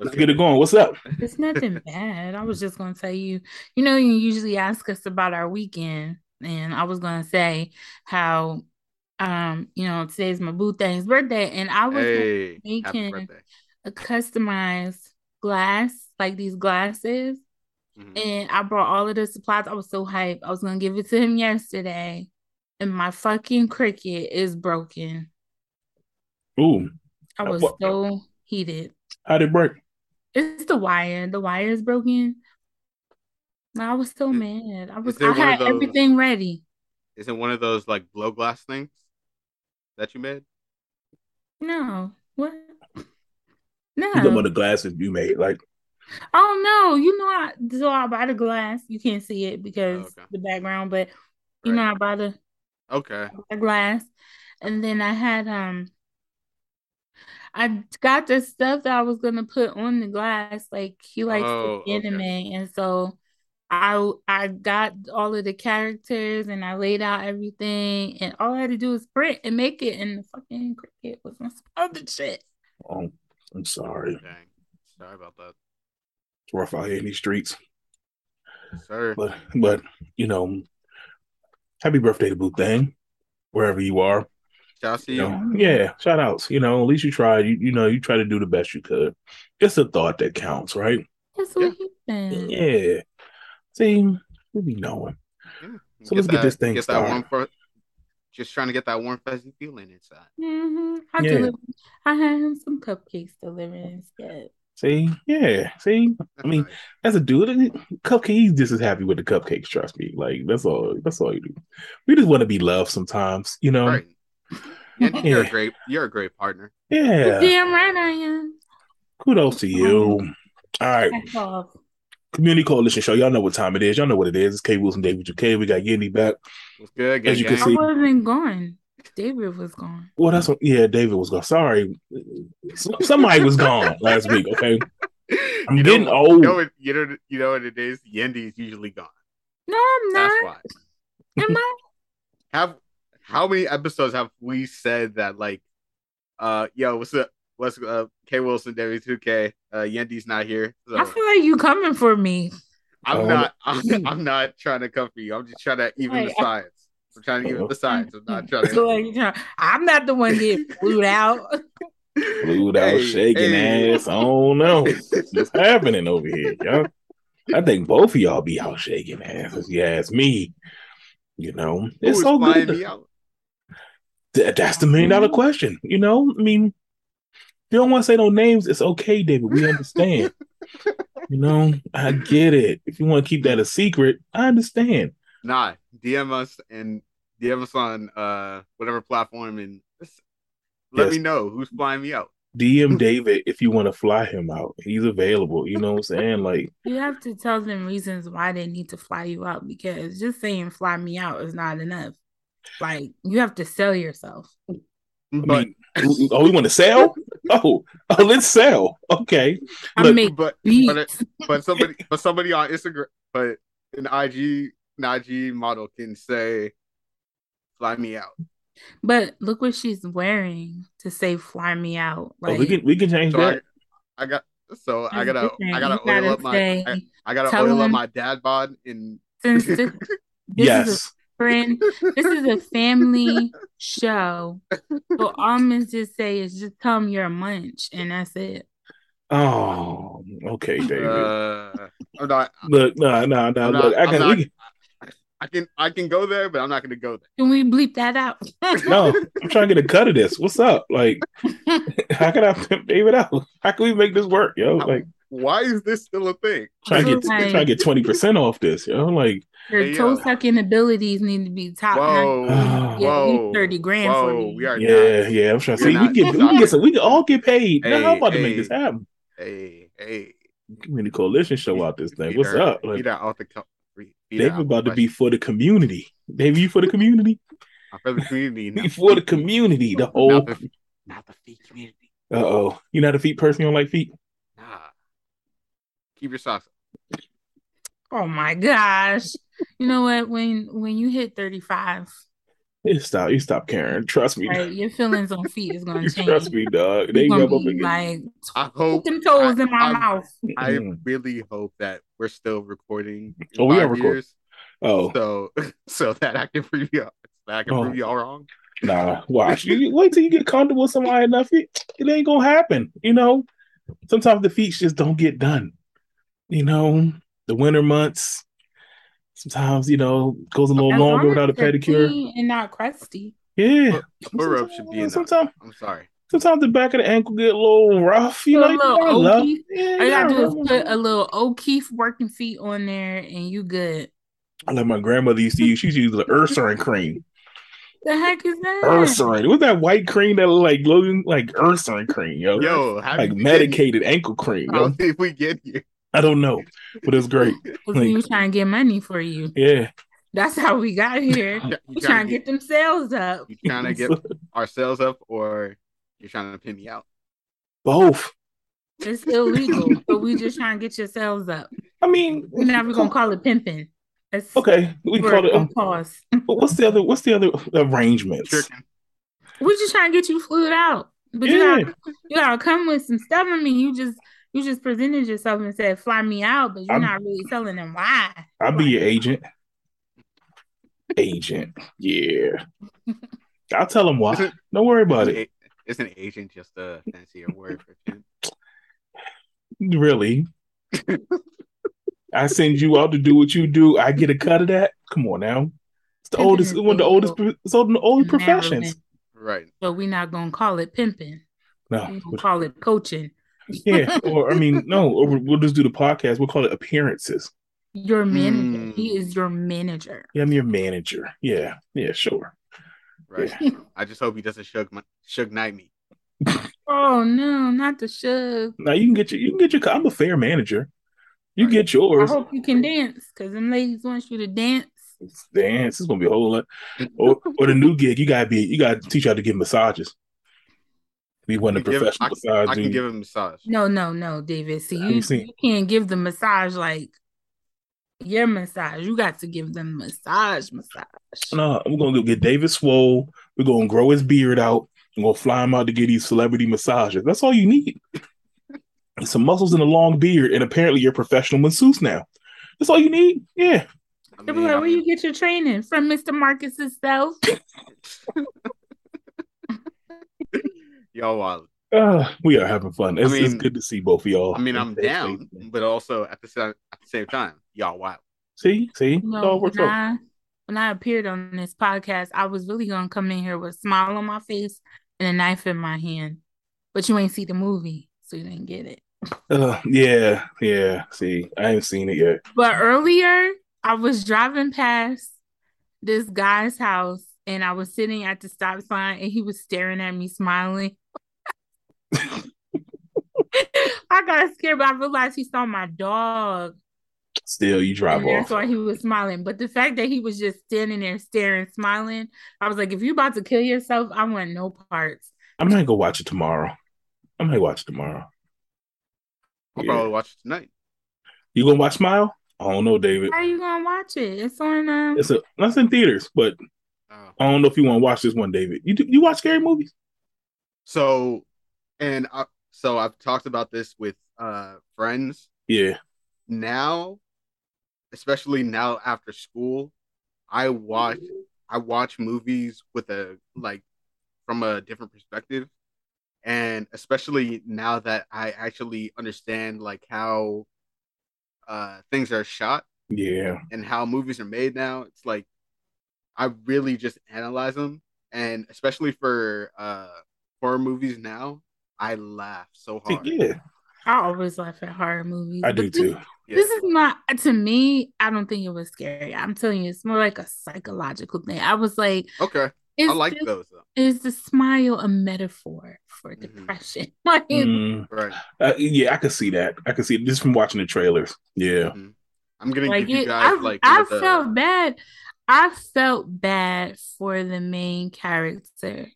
Let's get it going. What's up? It's nothing bad. I was just gonna tell you, you know, you usually ask us about our weekend, and I was gonna say how um, you know, today's my boo thing's birthday, and I was Hey, making a customized glass, like these glasses, Mhm. and I brought all of the supplies. I was so hyped. I was gonna give it to him yesterday, and my fucking Cricut is broken. Ooh, I was so heated. How did it break? It's the wire. The wire is broken. I was so Is- mad. I was I had those- everything ready. Is it one of those like blow glass things that you made? No. What? You talking about the glasses you made? Like, Oh no. You know I so I buy the glass. You can't see it because okay. the background, but you know I buy the, Okay. the glass. And then I had um I got the stuff that I was gonna put on the glass. Like he likes Oh, the okay. anime, and so I I got all of the characters and I laid out everything, and all I had to do was print and make it, and the fucking Cricut was on some other shit. oh, I'm sorry. Dang. Sorry about that. It's rough out here in these streets. Sir. But, but you know, happy birthday to Boo Thing, wherever you are. Shall I see You you? know, yeah, shout outs. You know, at least you tried. You, you know, you try to do the best you could. It's a thought that counts, right? That's what he said. Yeah. See, we be knowing. Yeah. So let's get this thing Get that warm started. Just trying to get that warm fuzzy feeling inside. hmm I Yeah. delivered. I had him some cupcakes delivered instead. See, yeah. See, I mean, Nice. as a dude, cupcake, he's just as happy with the cupcakes. Trust me. Like that's all. That's all you do. We just want to be loved sometimes, you know. right. Andy, you're a great. You're a great partner. Yeah. Damn right I am. Kudos to you. All right. Community Coalition Show. Y'all know what time it is. Y'all know what it is. It's K Wilson, David UK. We got Yindy back. What's good? As Good you can gang? I wasn't gone. David was gone. Well, that's what. Yeah, David was gone. Sorry, somebody was gone last week. Okay, I'm you getting know, old. You know, what, you know, you know what it is. Yendy's usually gone. No, I'm That's not. why. Am I? Have how many episodes have we said that like, uh, yo, what's up? What's uh, K Wilson, David Two K, uh, Yendy's not here. So I feel like you coming for me. I'm Oh. not. I'm, I'm not trying to come for you. I'm just trying to even the Right. sides. I'm trying to even the sides. I'm not trying So, to. like, you know, I'm not the one getting flued out. Glued out, Hey, shaking hey. ass. I don't know what's happening over here, y'all. I think both of y'all be out shaking ass. If you ask me, you know, Who it's is so flying good. me out? Th- that's the million dollar question. You know, I mean, if you don't want to say no names, it's okay, David. We understand. you know, I get it. If you want to keep that a secret, I understand. Nah, DM us and DM us on uh whatever platform and let Yes. me know who's flying me out. DM David if you want to fly him out. He's available. You know what I'm saying? Like, You have to tell them reasons why they need to fly you out because just saying fly me out is not enough. Like you have to sell yourself. I But oh, we want to sell? Oh, oh, let's sell. Okay. I Look, make but beats. but, it, but somebody but somebody on Instagram but an IG an IG model can say fly me out. But look what she's wearing to say fly me out. Oh, Like we can we can change So I, that. I got so I gotta. I gotta You oil gotta up my I, I gotta tell oil up my dad bod and since this, this is a Yes. Friend, this is a family show. So all I'm gonna just say is just tell them you're a munch and that's it. Oh, okay, David. uh, I'm not look, no, no, no. Look, not- I can, not- can, I can I can go there, but I'm not gonna go there. Can we bleep that out? no. I'm trying to get a cut of this. What's up? Like, how can I pimp David out? How can we make this work, yo? Like, Why is this still a thing? Try to get Right. trying to get twenty percent off this, yo. Like, Your Hey, toe yo. sucking abilities need to be top Whoa. Yeah, whoa, 30 grand for me. we are yeah, not. yeah. I'm trying to We're see. We not- can get, we can get some. We can all get paid. now, Hey, I'm about to make this happen. Hey, hey, Community coalition show out this thing. Feed What's up? Like, feed out the co- feed her David out about the to be for the community. David, you for the community? for the community, not for the community. The whole. not the, not the feet community. Uh oh. You're not a feet person. You don't like feet. Nah, keep your socks. Oh my gosh. You know what? When when you hit 35, You stop. You stop caring. Trust me. Right, your feelings on feet is gonna change. trust me, dog. They rub gonna up be like I hope. them toes I- in my I'm- mouth. I Mm. really hope that we're still recording. Oh, we are five recording. Oh So, so that I can prove you, that I can Oh. prove y'all wrong. nah. Watch. You wait till you get comfortable with somebody enough. It, it ain't gonna happen. You know. Sometimes the feet just don't get done. You know, the winter months. Sometimes you know goes a little As longer long without a pedicure. and not crusty. Yeah. Foot rub should be enough. Sometimes, I'm sorry. sometimes the back of the ankle get a little rough. You Put know, a you little gotta. Yeah, All you gotta do is put a little O'Keeffe working feet on there, and you good. I like my grandmother used to use. She used to use the Eucerin cream. The heck is that? Eucerin. What's that white cream that look like Logan like Eucerin cream, yo? Yo, how like did we medicated ankle cream. Get, yo. how did we get here? I don't know, but it's great. Because we was trying to get money for you. Yeah. That's how we got here. You We trying to get them sales up. you trying to get ourselves up, or you're trying to pin me out? both. It's illegal, but we just trying to get your sales up. I mean, We're never gonna call it pimping. That's okay. We call it it. gonna Um, cost. what's the other? What's the other arrangements? Chicken. We just trying to get you flued out. But you gotta you gotta come with some stuff. I mean, you just you just presented yourself and said, fly me out, but you're I'm- not really telling them why. I'll be your agent. Agent. Yeah. I'll tell them why. Don't worry about it. Isn't agent just a fancier word for pimp? Really. I send you out to do what you do. I get a cut of that. Come on now. It's the Pimping oldest, one of the oldest, it's one of the oldest professions. Right. But we're not gonna call it pimping. No, We're gonna call it coaching. Yeah, or I mean, no, or we'll we'll just do the podcast. We'll call it appearances. Your manager. Mm. He is your manager. Yeah, I'm your manager. Yeah, yeah, sure. Right. I just hope he doesn't shug my, Suge Knight me. Oh no, not the Suge. Now you can get your, you can get your. I'm a fair manager. You Right. get yours. I hope you can dance because them ladies want you to dance. Dance. It's gonna be a whole lot. Or, or the new gig, you gotta be, you gotta teach how to give massages. Be one a of the can give- professional I massage I can dudes. give him a massage. No, no, no, David. See, you, you can't give the massage like your massage. You got to give them massage, massage. No, we're gonna go get David Swole. We're gonna grow his beard out. We're gonna fly him out to get these celebrity massages. That's all you need. Some muscles and a long beard, and apparently you're a professional masseuse now. That's all you need. Yeah. I They'll mean, like, I where mean, you get your training from, Mr. Marcus himself? y'all wild. Uh, we are having fun. It's, I it's good to see both of y'all. I mean, I'm down, but also at the same at the same time, y'all wild. See, see, it You know, when. I, when I appeared on this podcast, I was really gonna come in here with a smile on my face and a knife in my hand. But you ain't see the movie, so you didn't get it. Uh, yeah, yeah. See, I ain't seen it yet. But earlier, I was driving past this guy's house and I was sitting at the stop sign and he was staring at me smiling. I got scared, but I realized he saw my dog. Still, you drive and that's off. why he was smiling. But the fact that he was just standing there staring, smiling, I was like, if you're about to kill yourself, I want no parts. I might go watch it tomorrow. I might watch it tomorrow. I'll Yeah. probably watch it tonight. You gonna watch Smile? I don't know, David. How are you gonna watch it? It's on um It's a that's in theaters, but Oh. I don't know if you want to watch this one, David. You do, you watch scary movies? So, and I, so I've talked about this with uh friends. Yeah. Now, especially now after school, I watch I watch movies with a like from a different perspective. And especially now that I actually understand like how uh things are shot Yeah. and how movies are made now, it's like I really just analyze them, and especially for uh horror movies now, I laugh so hard. yeah. I always laugh at horror movies. I do this- too. Yeah. This is not to me. I don't think it was scary. I'm telling you, it's more like a psychological thing. I was like, okay, is I like this- those though. Is the smile a metaphor for Mhm. depression? Like, Mm, Right. uh, yeah, I can see that. I can see it just from watching the trailers. Yeah. Mhm. I'm gonna like give you guys I, like I one the- felt bad. I felt bad for the main character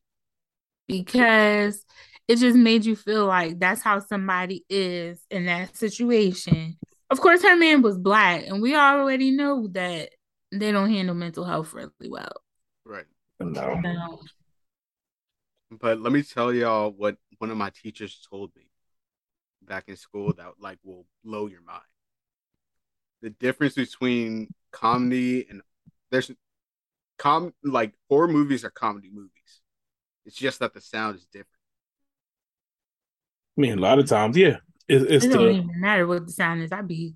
because it just made you feel like that's how somebody is in that situation. Of course, her man was black, and we already know that they don't handle mental health really well. right. No. No. But let me tell y'all what one of my teachers told me back in school that like will blow your mind. The difference between comedy and there's com like horror movies are comedy movies. It's just that the sound is different. I mean, a lot of times, yeah, it, it's It don't the even matter what the sound is. I'd be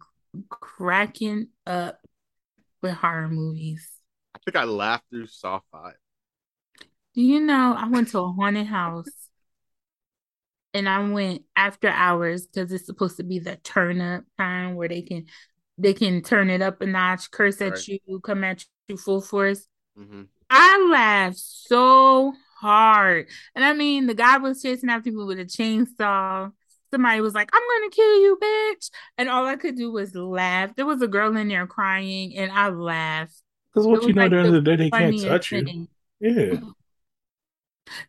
cracking up with horror movies. I think I laughed through Saw Five. Do you know I went to a haunted house and I went after hours because it's supposed to be the turn up time where they can they can turn it up a notch, curse at Right. you, come at you full force. hmm I laughed so hard. And I mean, the guy was chasing after me with a chainsaw. Somebody was like, I'm gonna kill you, bitch. And all I could do was laugh. There was a girl in there crying, and I laughed. because what you know, like at the the day, they can't funniest touch you. Yeah,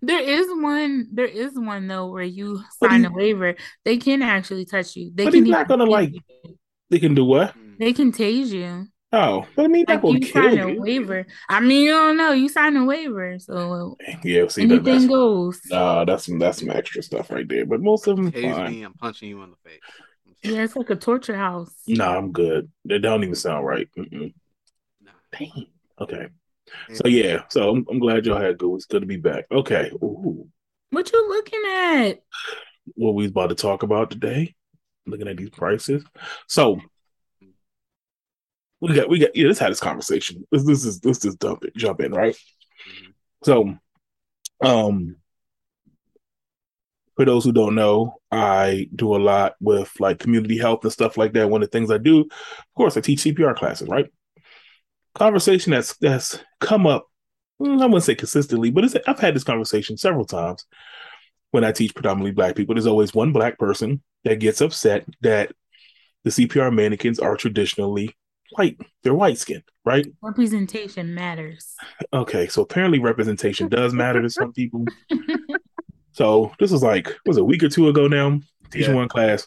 There is one, there is one though where you But sign he- a waiver. They can actually touch you. They But can he's not gonna, like- you. they can do what? They can tase you. Oh, but I mean, that Like will you kill sign a waiver. I mean, you don't know. You sign a waiver, so Yeah, see, that, anything that's goes. nah, that's some that's some extra stuff right there. But most of them, fine. me, I'm punching you in the face. Yeah, it's like a torture house. Nah, I'm good. They don't even sound right. Mm-mm. Nah. Dang. Okay. So yeah, so I'm, I'm glad y'all had good. It's good to be back. Okay. Ooh, What you looking at? what we about to talk about today? Looking at these prices. So we got we got yeah. Let's have this conversation. This this is let's just dump it, jump in, right? So, um, for those who don't know, I do a lot with like community health and stuff like that. One of the things I do, of course, I teach CPR classes, right? Conversation that's that's come up, mm, I wouldn't say consistently, but it's, I've had this conversation several times when I teach predominantly black people. There's always one black person that gets upset that the CPR mannequins are traditionally white. They're white skinned, right? Representation matters. Okay, so apparently representation does matter to some people. So this was like was it, a week or two ago now. Teaching Yeah. one class.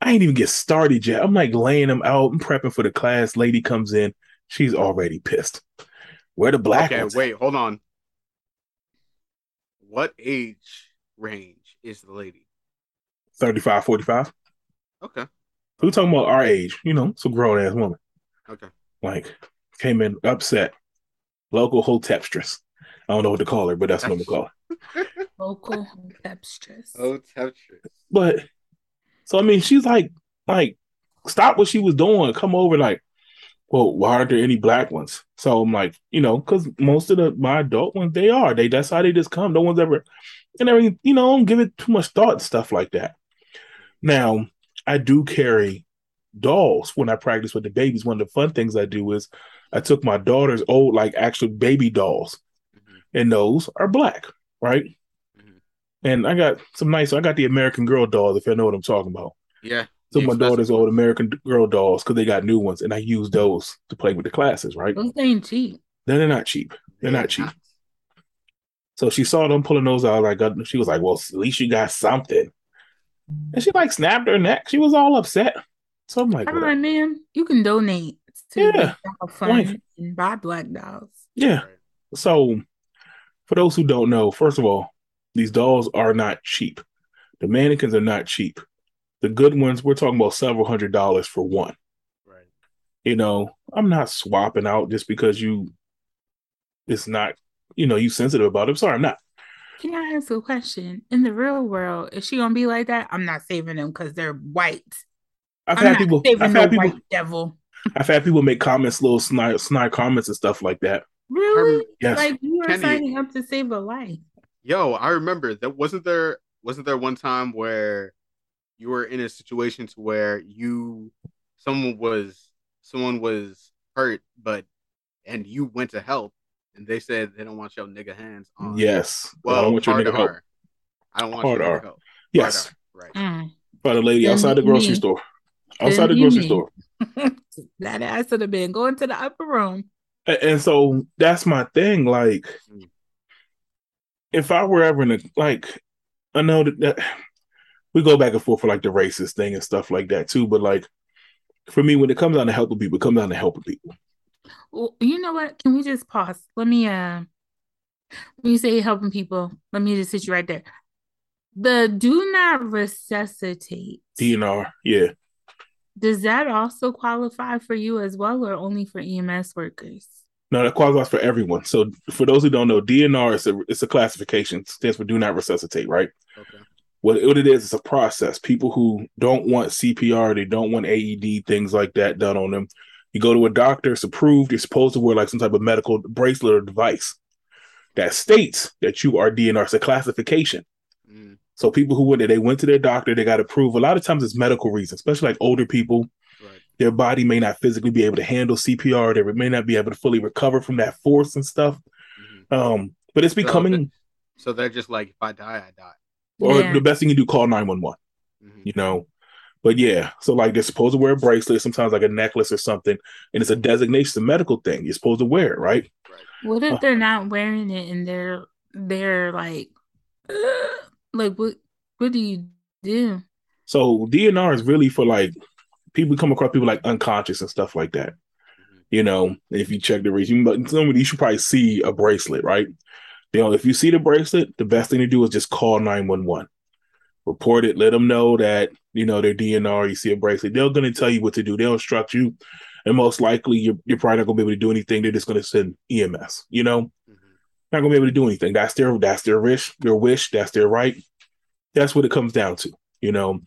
I ain't even get started yet. I'm like laying them out and prepping for the class. Lady comes in. She's already pissed. Where the black Okay, ones? wait, hold on. What age range is the lady? 35, 45. Okay, Who talking about our age? You know, some grown ass woman. okay. Like came in upset. Local hotepstress. I don't know what to call her, but that's what I'm gonna call her. Local pepstress. Oh, temptress. But so I mean, she's like, like, stop what she was doing. Come over, like, well, why aren't there any black ones? So I'm like, you know, because most of the my adult ones, they are. They that's how they just come. No one's ever and everything, you know, don't give it too much thought stuff like that. Now, I do carry dolls when I practice with the babies. One of the fun things I do is I took my daughter's old, like actual baby dolls, Mhm, and those are black, right? mhm. And I got some nice. I got the American Girl dolls, if you know what I'm talking about. Yeah. So my daughter's old. American Girl dolls because they got new ones, and I use those to play with the classes. Right? Those ain't cheap. Then they're not cheap. They're Yeah, not cheap. So she saw them pulling those out. Like uh, she was like, "Well, at least you got something." And she like snapped her neck. She was all upset. So I'm like, I'm whatever. like, man, you can donate to Yeah. the fund Like- and buy black dolls. yeah. So, for those who don't know, first of all, these dolls are not cheap. The mannequins are not cheap. The good ones, we're talking about several hundred dollars for one. Right. You know, I'm not swapping out just because you, it's not, you know, you sensitive about it. I'm sorry, I'm not. Can I ask a question? In the real world, is she gonna be like that? I'm not saving them because they're white. I've I'm had not people, saving I've no had people, white devil. I've had people make comments, little snide, snide comments and stuff like that. Really? Yes. Like you are Kenny- signing up to save a life. Yo, I remember that wasn't there wasn't there one time where you were in a situation to where you someone was someone was hurt but and you went to help and they said they don't want your nigga hands on Yes. I don't want your nigga help. I don't want Hard your R. nigga help Yes. Hard R, right Mm. By the lady Couldn't outside the grocery me. store. Outside the grocery me. store. that ass would have been going to the upper room. A- And so that's my thing. Like, Mm. if I were ever in a like, I know that, that we go back and forth for like the racist thing and stuff like that too. But like, for me, when it comes down to helping people, it comes down to helping people. Well, you know what? Can we just pause? Let me uh when you say helping people, let me just hit you right there. The do not resuscitate. DNR, yeah. Does that also qualify for you as well, or only for EMS workers? No, that qualifies for everyone. So, for those who don't know, DNR is a it's a classification. stands for do not resuscitate, right? Okay. What, what it is is a process. People who don't want CPR, they don't want AED, things like that done on them. You go to a doctor, it's approved. You're supposed to wear like some type of medical bracelet or device that states that you are DNR. It's a classification. Mm. So people who went there, they went to their doctor, they got approved. A lot of times it's medical reasons, especially like older people. Right. Their body may not physically be able to handle CPR. They may not be able to fully recover from that force and stuff. Mm-hmm. Um, but it's becoming. So they're just like, if I die, I die. Or yeah. the best thing you do, call 911. Mm-hmm. You know, but yeah, so like they're supposed to wear a bracelet, sometimes like a necklace or something, and it's a designation, it's a medical thing. You're supposed to wear it, right? What if uh, they're not wearing it and they're they're like, like what what do you do? So DNR is really for like people come across people like unconscious and stuff like that. Mm-hmm. You know, if you check the reason, but somebody you should probably see a bracelet, right? You know, if you see the bracelet, the best thing to do is just call 911. Report it, let them know that, you know, their DNR, you see a bracelet. They're going to tell you what to do. They'll instruct you. And most likely you're, you're probably not going to be able to do anything. They're just going to send EMS, you know? Mm-hmm. Not going to be able to do anything. That's their, that's their wish, their wish. That's their right. That's what it comes down to, you know.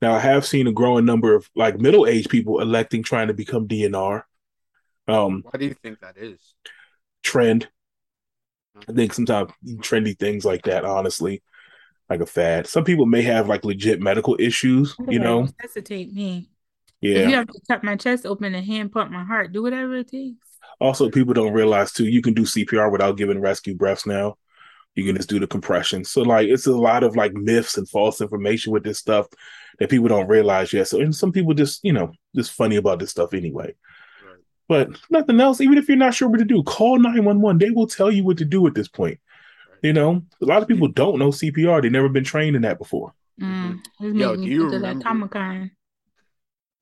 Now I have seen a growing number of like middle aged people electing trying to become DNR. Um, Why do you think that is? Trend. I think sometimes trendy things like that, honestly, like a fad. Some people may have like legit medical issues, you know. Necessitate me. Yeah. If you have to cut my chest open and hand pump my heart, do whatever it takes. Also, people don't realize too, you can do CPR without giving rescue breaths now. You can just do the compression. So like it's a lot of like myths and false information with this stuff that people don't realize yet. So and some people just, you know, just funny about this stuff anyway. Right. But nothing else, even if you're not sure what to do, call 911. They will tell you what to do at this point. Right. You know, a lot of people don't know CPR. They've never been trained in that before. Mm. Yo, do you remember? That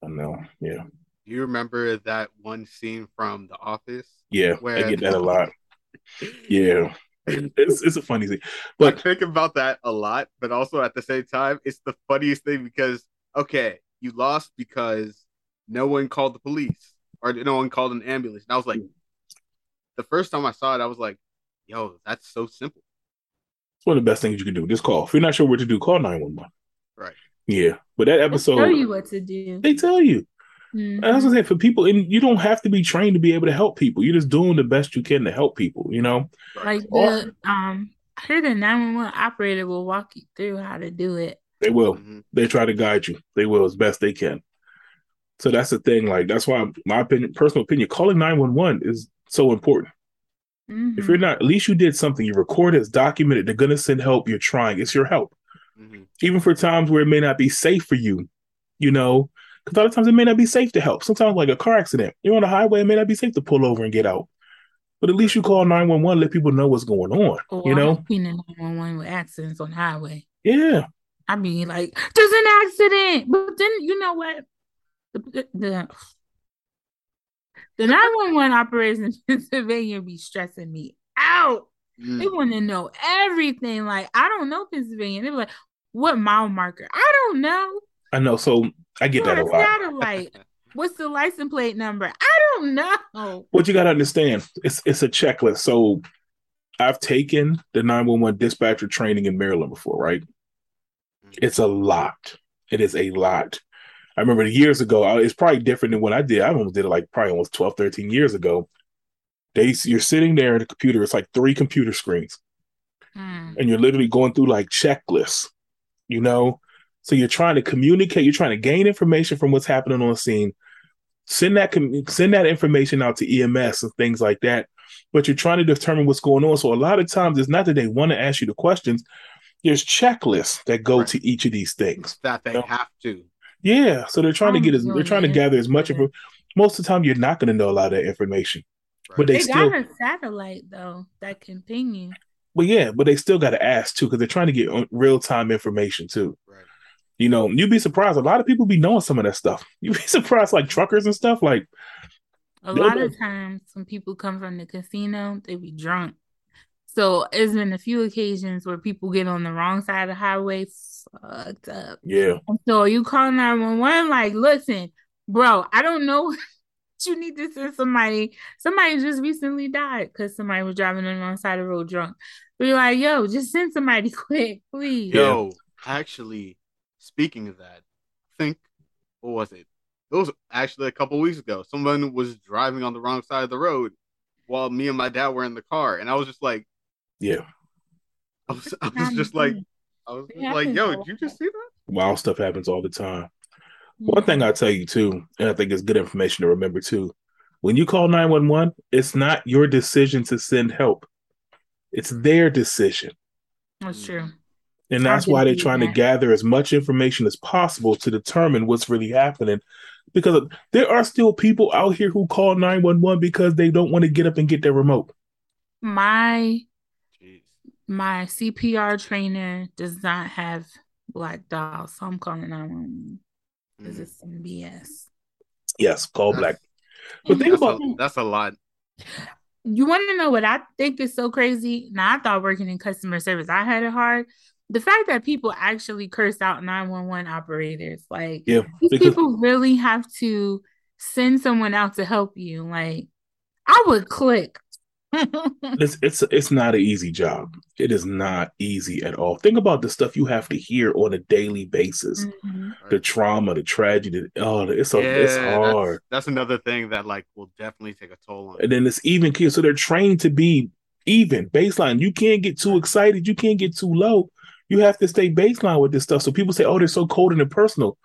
I know. Yeah. Do you remember that one scene from The Office? Yeah, where I get that a lot. yeah it's, it's a funny thing. But I think about that a lot, but also at the same time, it's the funniest thing because okay, you lost because no one called the police or no one called an ambulance. And I was like, the first time I saw it, I was like, yo, that's so simple. It's one of the best things you can do. Just call. If you're not sure what to do, call 911. Right. Yeah. But that episode. They tell you what to do. They tell you. Mm-hmm. I was gonna say for people, and you don't have to be trained to be able to help people. You're just doing the best you can to help people. You know, like the um, I heard the nine one one operator will walk you through how to do it. They will. Mm-hmm. They try to guide you. They will as best they can. So that's the thing. Like that's why my opinion, personal opinion, calling nine one one is so important. Mm-hmm. If you're not, at least you did something. You recorded, it's documented. They're gonna send help. You're trying. It's your help. Mm-hmm. Even for times where it may not be safe for you, you know, because a lot of times it may not be safe to help. Sometimes, like a car accident, you're on the highway, it may not be safe to pull over and get out. But at least you call 911, let people know what's going on. Oh, you know? I've been in 911 with accidents on the highway. Yeah. I mean, like, there's an accident. But then, you know what? The, the, the 911 operators in Pennsylvania be stressing me out. Mm. They want to know everything. Like, I don't know Pennsylvania. They're like, what mile marker? I don't know. I know. So I get that a lot. Satellite. What's the license plate number? I don't know. What you got to understand, it's it's a checklist. So I've taken the 911 dispatcher training in Maryland before, right? It's a lot. It is a lot. I remember years ago, it's probably different than what I did. I almost did it like probably almost 12, 13 years ago. They, you're sitting there at a computer, it's like three computer screens. Mm. And you're literally going through like checklists, you know, so you're trying to communicate, you're trying to gain information from what's happening on the scene, send that send that information out to EMS and things like that. But you're trying to determine what's going on. So a lot of times it's not that they want to ask you the questions. There's checklists that go right. to each of these things that they you know? have to. Yeah, so they're trying to get as they're trying to gather as much of. Most of the time, you're not going to know a lot of that information. Right. But they, they still got a satellite though that can ping you. Well, yeah, but they still got to ask too because they're trying to get real time information too. Right. You know, you'd be surprised. A lot of people be knowing some of that stuff. You'd be surprised, like truckers and stuff. Like a lot of times, when people come from the casino, they be drunk. So it's been a few occasions where people get on the wrong side of the highway, fucked up. Yeah. So you call 911, like, listen, bro, I don't know. you need to send somebody. Somebody just recently died because somebody was driving on the wrong side of the road drunk. But you're like, yo, just send somebody quick, please. Yo, actually, speaking of that, I think what was it? It was actually a couple weeks ago. Someone was driving on the wrong side of the road while me and my dad were in the car, and I was just like, Yeah. I was, I was just like, I was It like, yo, all did you just see that? Wild stuff happens all the time. One mm-hmm. thing I'll tell you too, and I think it's good information to remember too. When you call 911, it's not your decision to send help. It's their decision. That's true. And that's why they're see trying to gather as much information as possible to determine what's really happening. Because there are still people out here who call 911 because they don't want to get up and get their remote. My Jeez. My CPR trainer does not have black dogs, so I'm calling 911 because Mm. it's some BS. Yes, call That's- black. But think That's about a, that's a lot. You want to know what I think is so crazy? Now, I thought working in customer service, I had it hard. The fact that people actually curse out 911 operators, like yeah, these because people really have to send someone out to help you. Like, I would click. It's it's it's not an easy job. It is not easy at all. Think about the stuff you have to hear on a daily basis. Mhm. The trauma, the tragedy. Oh, it's a, it's that's- hard. That's, another thing that like will definitely take a toll on. And then it's even kids. So they're trained to be even baseline. You can't get too excited. You can't get too low. You have to stay baseline with this stuff. So people say, "Oh, they're so cold and impersonal."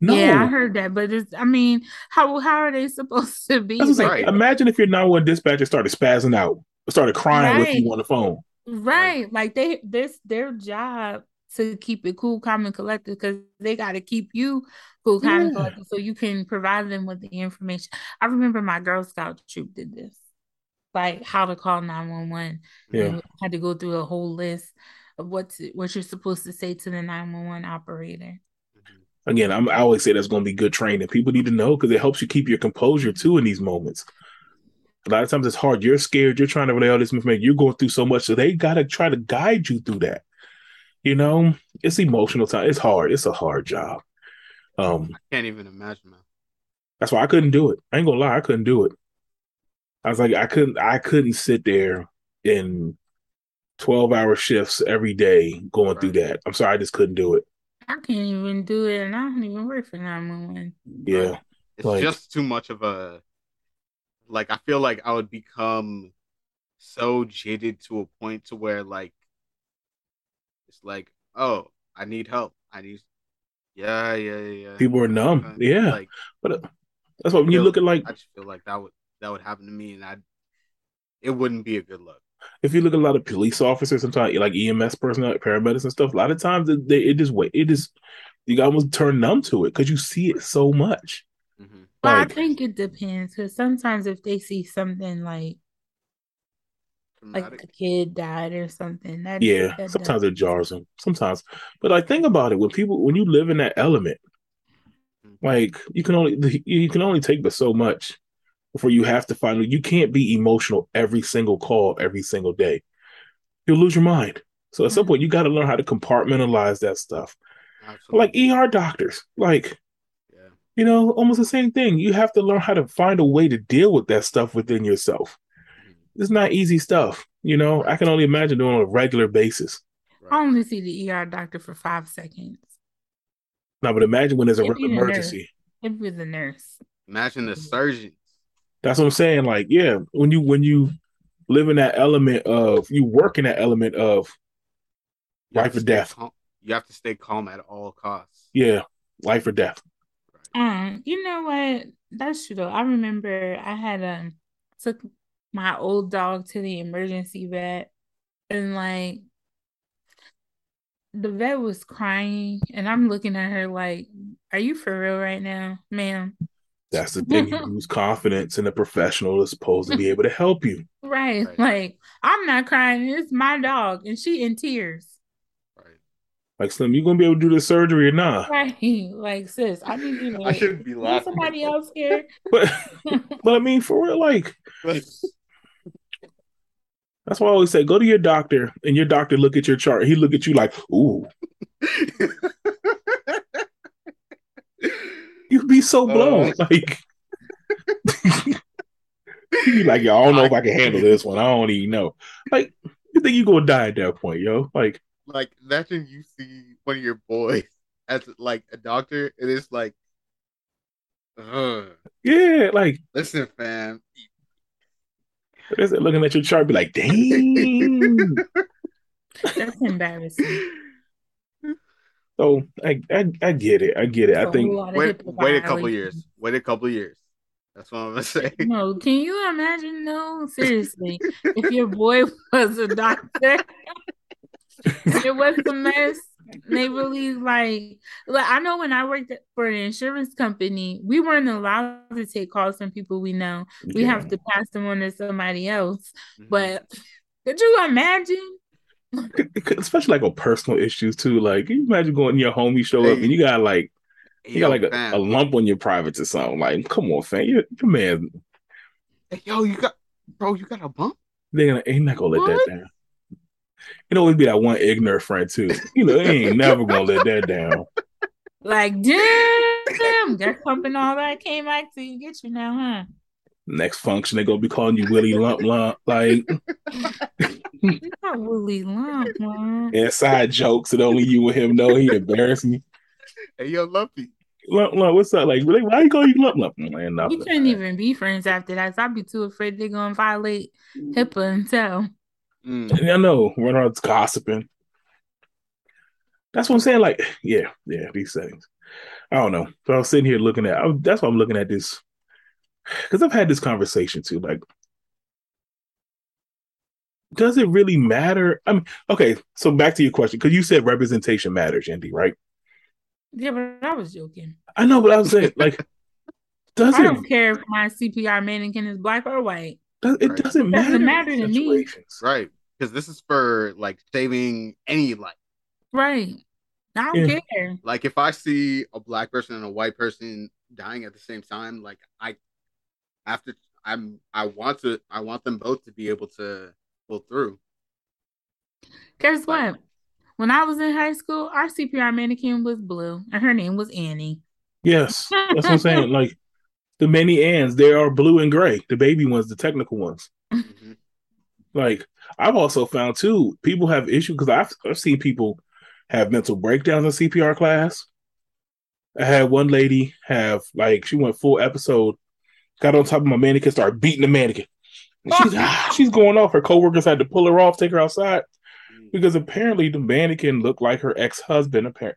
No, Yeah, I heard that, but it's, I mean, how how are they supposed to be? That's what I'm Like, saying. Imagine if your 911 dispatcher started spazzing out, started crying with you Right. on the phone. Right. Like they this their job to keep it cool, calm, and collected because they got to keep you cool, calm, and collected so you can provide them with the information. I remember my Girl Scout troop did this. Like how to call 911. Yeah. Had to go through a whole list of what to, what you're supposed to say to the 911 operator. Again, I'm, I always say that's going to be good training. People need to know because it helps you keep your composure too in these moments. A lot of times it's hard. You're scared. You're trying to relay all this information. You're going through so much, so they got to try to guide you through that. You know, it's emotional time. It's hard. It's a hard job. Um, Can't even imagine, man. that's why I couldn't do it. I ain't gonna lie, I couldn't do it. I was like, I couldn't. I couldn't sit there in twelve hour shifts every day going through that. I'm sorry, I just couldn't do it. I can't even do it, and I don't even work for 911. Yeah, It's Like- just too much of a like I feel like I would become so jaded to a point to where like it's like, oh, I need help. I need yeah, yeah, yeah. yeah. people are numb. Yeah, Like but uh, that's what when you feel- look at like I just feel like that would that would happen to me and I it wouldn't be a good look. If you look at a lot of police officers, sometimes like EMS personnel, paramedics and stuff. A lot of times it, they, it just wait. It just you almost turn numb to it because you see it so much. hmm Well, I think it depends because sometimes if they see something like like a kid died or something, that Yeah, that sometimes does- it jars them. Sometimes, but like think about it when people when you live in that element, like you can only you can only take but so much before you have to find you can't be emotional every single call every single day. You'll lose your mind. So at some Mhm. point you got to learn how to compartmentalize that stuff. Absolutely. Like ER doctors, like yeah. you know, almost the same thing. You have to learn how to find a way to deal with that stuff within yourself. Mhm. It's not easy stuff. You know, I can only imagine doing it on a regular basis. I only see the ER doctor for five seconds. Now, but imagine when there's a Maybe real the nurse. emergency. It was a nurse. Imagine the surgeons. That's what I'm saying. Like, yeah, when you when you live in that element of you work in that element of You Life or death. calm- You have to stay calm at all costs. yeah, life or death. Um, you know what? That's true though. I remember I had um took my old dog to the emergency vet and like the vet was crying and I'm looking at her like, Are you for real right now, ma'am? That's the thing. You lose confidence in a professional is supposed to be able to help you. Right. Right. Like, I'm not crying, it's my dog, and she in tears. Right. Like, Slim, you gonna be able to do the surgery or not? Right. Like, sis, I need you to I shouldn't be laughing. somebody else here. But but I mean, for real, like That's why I always say, go to your doctor, and your doctor look at your chart. He look at you like, ooh, you'd so uh, blown. Oh. Like, you be like, yo, I don't know if I can handle this one. I don't even know. Like, you think you gonna die at that point, yo? Like, like imagine you see one of your boys as like a doctor, and it's like, Ugh. yeah, like listen, fam. Is it looking at your chart, be like, dang. That's embarrassing. So I, I I get it. I get it. I That's a think whole lot of Wait, wait a couple violations. years. Wait a couple years. That's what I'm gonna say. No, can you imagine? No, seriously, if your boy was a doctor, it was a mess. They really like, like I know when I worked for an insurance company, we weren't allowed to take calls from people we know. We yeah. have to pass them on to somebody else. Mhm. But could you imagine? Especially like on personal issues too. Like, can you imagine going in your homie show up and you got like you got like a, a lump on your privates or something. Like, come on, fam, you your man, Hey, yo, you got, bro, you got a bump. They're gonna ain't not gonna let What? that down. You know, always be that one ignorant friend too. You know, they ain't never gonna let that down. Like, damn, they're pumping all that came back to you get you now, huh? Next function, they gonna be calling you Willie Lump Lump. Like Not Willie Lump, man. inside jokes that only you and him know. He embarrassing me. Hey, yo, Lumpy. Lump Lump, what's up? Like, really, why you call you Lump Lump? Man, nothing. We couldn't even be friends after that. So I'd be too afraid they're gonna violate HIPAA and tell. Mm. I know, run around gossiping. That's what I'm saying. Like, yeah, yeah, these settings. I don't know. So I was sitting here looking at. I, that's why I'm looking at this because I've had this conversation too. Like, does it really matter? I mean, okay. So back to your question because you said representation matters, Andy, right? Yeah, but I was joking. I know, but I was saying, like, does I it? don't care if my CPR mannequin is black or white. Does, it Right. doesn't matter. Doesn't matter to me. Right. Because this is for like saving any life. Right. I don't Yeah. care. Like if I see a black person and a white person dying at the same time, like I after I'm I want to I want them both to be able to pull through. Guess Like- what? When I was in high school, our CPR mannequin was blue, and her name was Annie. Yes, that's what I'm saying. Like the many ands, they are blue and gray. The baby ones, the technical ones. Mhm. Like I've also found too, people have issues because I've I've seen people have mental breakdowns in CPR class. I had one lady have like she went full episode, got on top of my mannequin, started beating the mannequin. And she's ah, she's going off. Her coworkers had to pull her off, take her outside because apparently the mannequin looked like her ex husband. Apparently,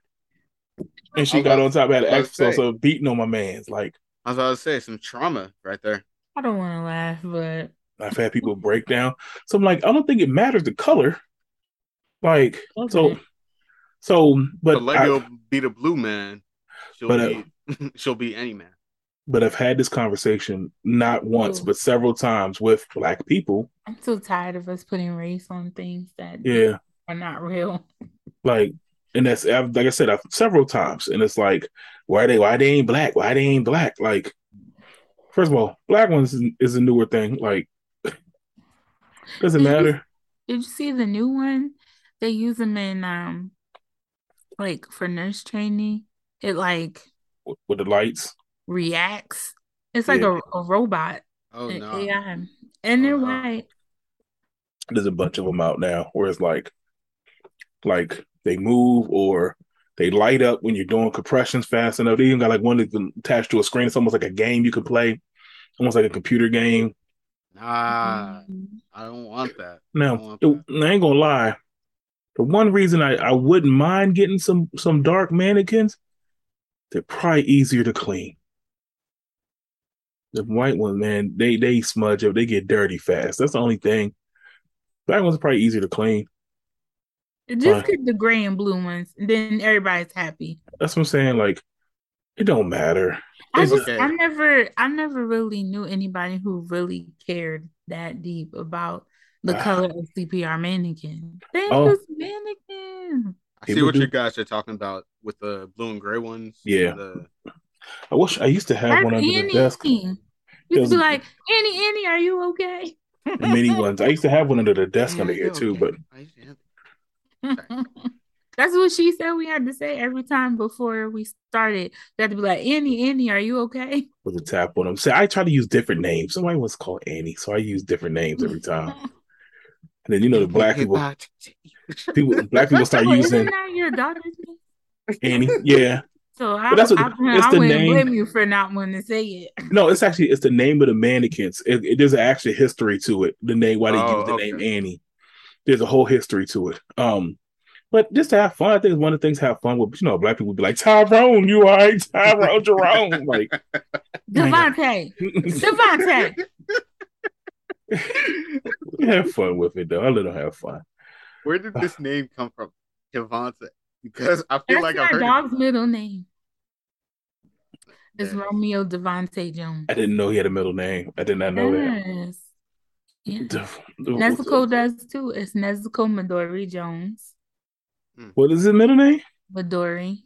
and she got about- on top of I the was episode, say. so beating on my man's. Like I was about to say some trauma right there. I don't want to laugh, but I've had people break down. So I'm like, I don't think it matters the color. Like so, so But but let I, go be the blue man. She'll But, uh, be she'll be any man. But I've had this conversation not once Ooh. but several times with black people. I'm so tired of us putting race on things that Yeah, are not real. like, and that's I've, like I said, I've several times, and it's like, why they why they ain't black? Why they ain't black? Like, first of all, black ones is, is a newer thing. Like, doesn't Did you- matter. Did you see the new one? They use them in um like for nurse training. It like with, with the lights. Reacts. It's like Yeah. a, a robot, Oh an no. AI, and they're Oh, no. white. There's a bunch of them out now where it's like, like they move or they light up when you're doing compressions fast enough. They even got like one that's attached to a screen. It's almost like a game you can play, almost like a computer game. Nah, Mhm. I don't want that. Now, I want it- I ain't gonna lie. The one reason I, I wouldn't mind getting some some dark mannequins, they're probably easier to clean. The white one, man, they they smudge up, they get dirty fast. That's the only thing. Black ones are probably easier to clean. Just Fine. get the gray and blue ones, and then everybody's happy. That's what I'm saying. Like, it don't matter. I It's just, okay. I never, I never really knew anybody who really cared that deep about the Ah. color of CPR mannequin. They Oh. use mannequin. I see what do- you guys are talking about with the blue and gray ones. Yeah. The, I wish I used to have That's one under Annie. the desk. You It used was- to be like, Annie, Annie, are you okay? The mini ones. I used to have one under the desk Yeah, under here too, okay. but I used to have- That's what she said we had to say every time before we started. We had to be like, Annie, Annie, are you okay? with a tap on them. So I try to use different names. Somebody was called Annie, so I use different names every time. And then you know the black people, people, black people start using Isn't that your daughter's name? Annie. Yeah, So I, that's what- I, I, it's the wouldn't name. blame you for not wanting to say it. no, it's actually it's the name of the mannequins. It, it- there's actually history to it. The name why they Oh, use the okay. name Annie. There's a whole history to it. Um, but just to have fun, I think it's one of the things to have fun with. You know, black people would be like Tyrone, you all right? Tyrone, Jerome, like Devontae. Devontae. have fun with it though. I let them have fun. Where did this name come from? Javante. Because I feel That's like my I've heard dog's middle name. It's Yeah. Romeo Devontae Jones. I didn't know he had a middle name. I did not know that. Yes. Yeah. The- the- Nezuko does too. It's Nezuko Midori Jones. Hmm. What is his middle name? Midori.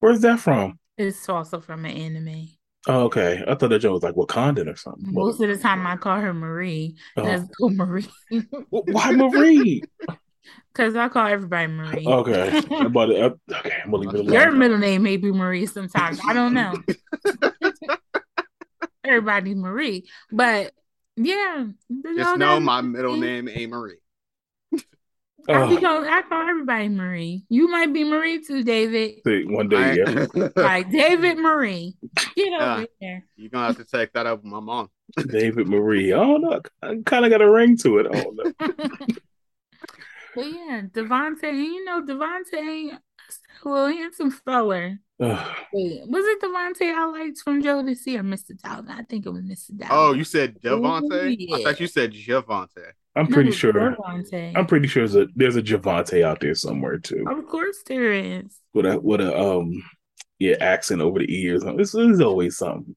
Where's that from? It's also from an anime. Oh, okay. I thought that joke was like Wakandan or something. Most of the time I call her Marie. Oh. Nezuko Marie. Why Marie? Because I call everybody Marie. okay. I'm uh, okay, I'm gonna leave it Your middle name may be Marie sometimes. I don't know. Everybody Marie. But yeah. the just know my middle name ain't Marie. I, Oh, call, I call everybody Marie. You might be Marie too, David. see, one day, yeah. I- Like David Marie. Get over Yeah. there. You're gonna have to take that up with my mom. David Marie. Oh no, I kind of got a ring to it. Oh no. But yeah, Devontae, and you know Devontae ain't well handsome fella. Ugh. Wait, was it Devontae I liked from Jodeci or Mr. Dalvin? I think it was Mr. Dalvin. Oh, you said Devonte? Ooh, I thought you said Javante. I'm No, pretty sure. Devontae. I'm pretty sure there's a there's a Javante out there somewhere too, Of course there is. with a with a um yeah accent over the ears. It's, there's always something.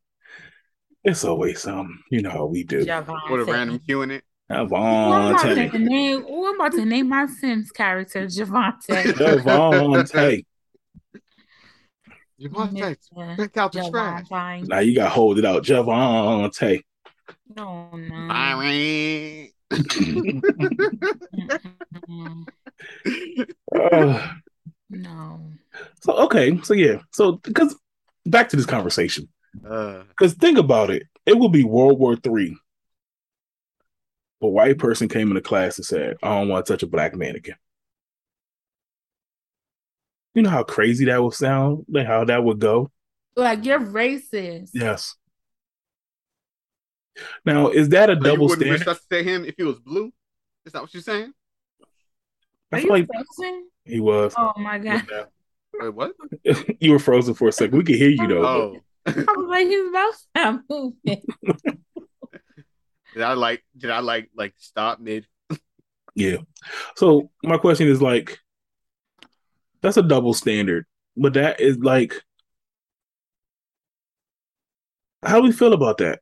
It's always something. You know how we do. Javante. With a random Q in it. Well, I'm, about to name, oh, I'm about to name my Sims character Javante. Javante. Javante, Mr. pick out the trash. Now you got to hold it out, Javante. No, no. Byron. Uh, No. so okay, so yeah, so because back to this conversation, Uh, because think about it, it will be World War Three. A white person came into class and said, "I don't want to touch a black man again." You know how crazy that would sound, like how that would go. Like you're racist. Yes. Now, is that a so you double wouldn't standard? resuscitate him if he was blue? Is that what you're saying? Are you like frozen? he was. Oh my god. Wait, what? you were frozen for a second. We could hear you though. Oh, I was like, his mouth not moving. did I like? Did I like like stop mid? Yeah. So my question is like, that's a double standard, but that is like, how do we feel about that?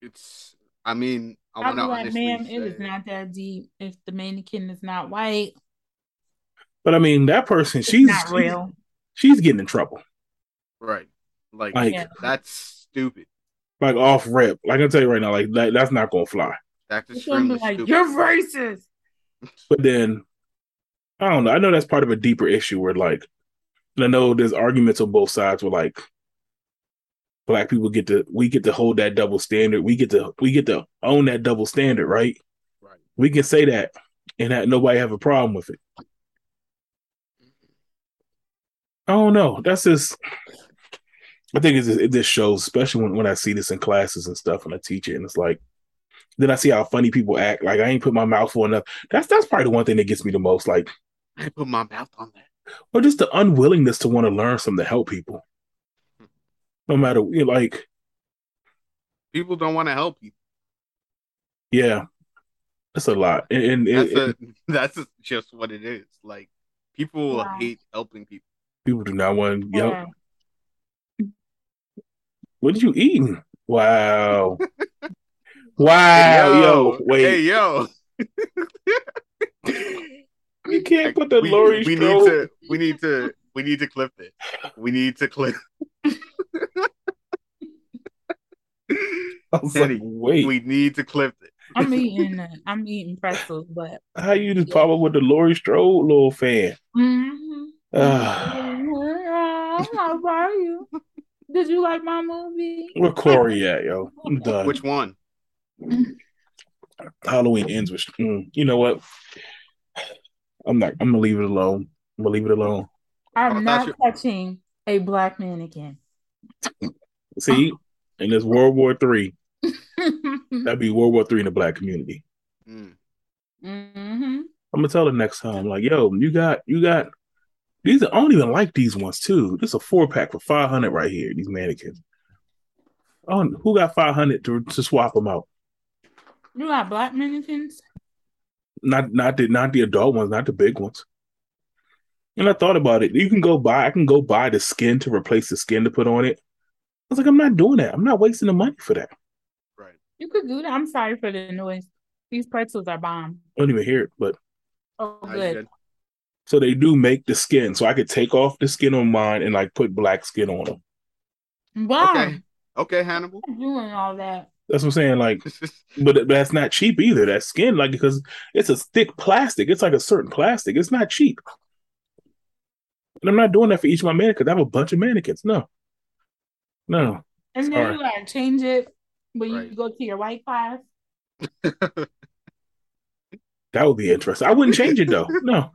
It's. I mean, I I want was to like, honestly ma'am, it is not that deep. If the mannequin is not white, But I mean, that person, it's she's not she's, real. she's getting in trouble, right. Like, like Yeah. that's stupid. Like off rip. Like I tell you right now, like that, that's not gonna fly. That's It's gonna extremely like, stupid. you're racist. But then, I don't know. I know that's part of a deeper issue where like, I know there's arguments on both sides where like, black people get to we get to hold that double standard. We get to we get to own that double standard, right? Right. We can say that, and that nobody have a problem with it. I don't know. That's just. I think it's just, it just shows, especially when, when I see this in classes and stuff, and I teach it, and it's like, then I see how funny people act. Like I ain't put my mouth on enough. That's that's probably the one thing that gets me the most. Like, I put my mouth on that. or just the unwillingness to want to learn something to help people. No matter, you know, like, People don't want to help you. yeah, that's a lot, and, and, That's and- a, that's just what it is. Like people Wow. hate helping people. people do not want. Yep. Yeah. What did you eating? Wow. wow, Hey, yo, wait. Hey yo. you can't put the we, Laurie we need to we need to we need to clip it. We need to clip I was Kenny, like, wait, we need to clip it. I'm eating. uh, I'm eating pretzels, but how you just pop up with the Laurie Strode little fan? Mm-hmm. Ah, How are you? Did you like my movie? where Corey at, yo? I'm done. Which one? Halloween ends with. Mm, you know what? I'm not. I'm gonna leave it alone. I'm gonna leave it alone. I I'm not touching a black man again. See, and it's World War Three, that'd be World War Three in the black community. Mm. hmm I'm gonna tell her next time, like, yo, you got, you got these. I don't even like these ones too. This is a four pack for five hundred right here. These mannequins. Oh, who got five hundred to to swap them out? You got black mannequins? Not, not the, not the adult ones, not the big ones. And I thought about it. You can go buy. I can go buy the skin to replace the skin to put on it. I was like, I'm not doing that. I'm not wasting the money for that. Right. You could do that. I'm sorry for the noise. These pretzels are bomb. I don't even hear it, but Oh, good. Good? so they do make the skin, so I could take off the skin on mine and like put black skin on them. Wow. Okay. Okay, Hannibal. I'm doing all that. That's what I'm saying. Like, but that's not cheap either. That skin, like, because it's a thick plastic. It's like a certain plastic. It's not cheap. And I'm not doing that for each of my mannequins. I have a bunch of mannequins. No, no. And then Sorry. you gotta change it when Right. you go to your white class. That would be interesting. I wouldn't change it though. No.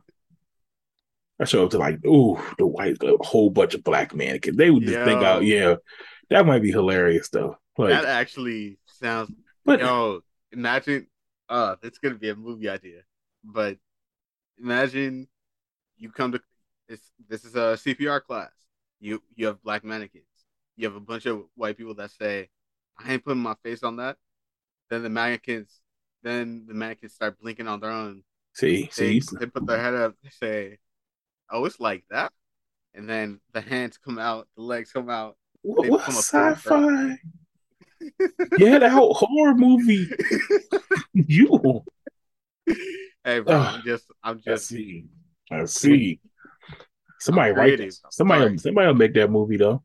I show up to like, ooh, the white, a whole bunch of black mannequins. They would just think Yo. out, yeah, that might be hilarious though. Like, that actually sounds. but Yo, imagine. Uh, it's gonna be a movie idea, but imagine you come to this. This is a CPR class. You you have black mannequins. You have a bunch of white people that say, "I ain't putting my face on that." Then the mannequins, then the mannequins start blinking on their own. see, They, see, they put their head up. They say, "Oh, it's like that," and then the hands come out, the legs come out. what, what sci-fi? Yeah, that whole horror movie. You, hey, bro, I'm just, I'm I just. see, I see. Somebody I'm write this. Somebody, Sorry. somebody will make that movie though.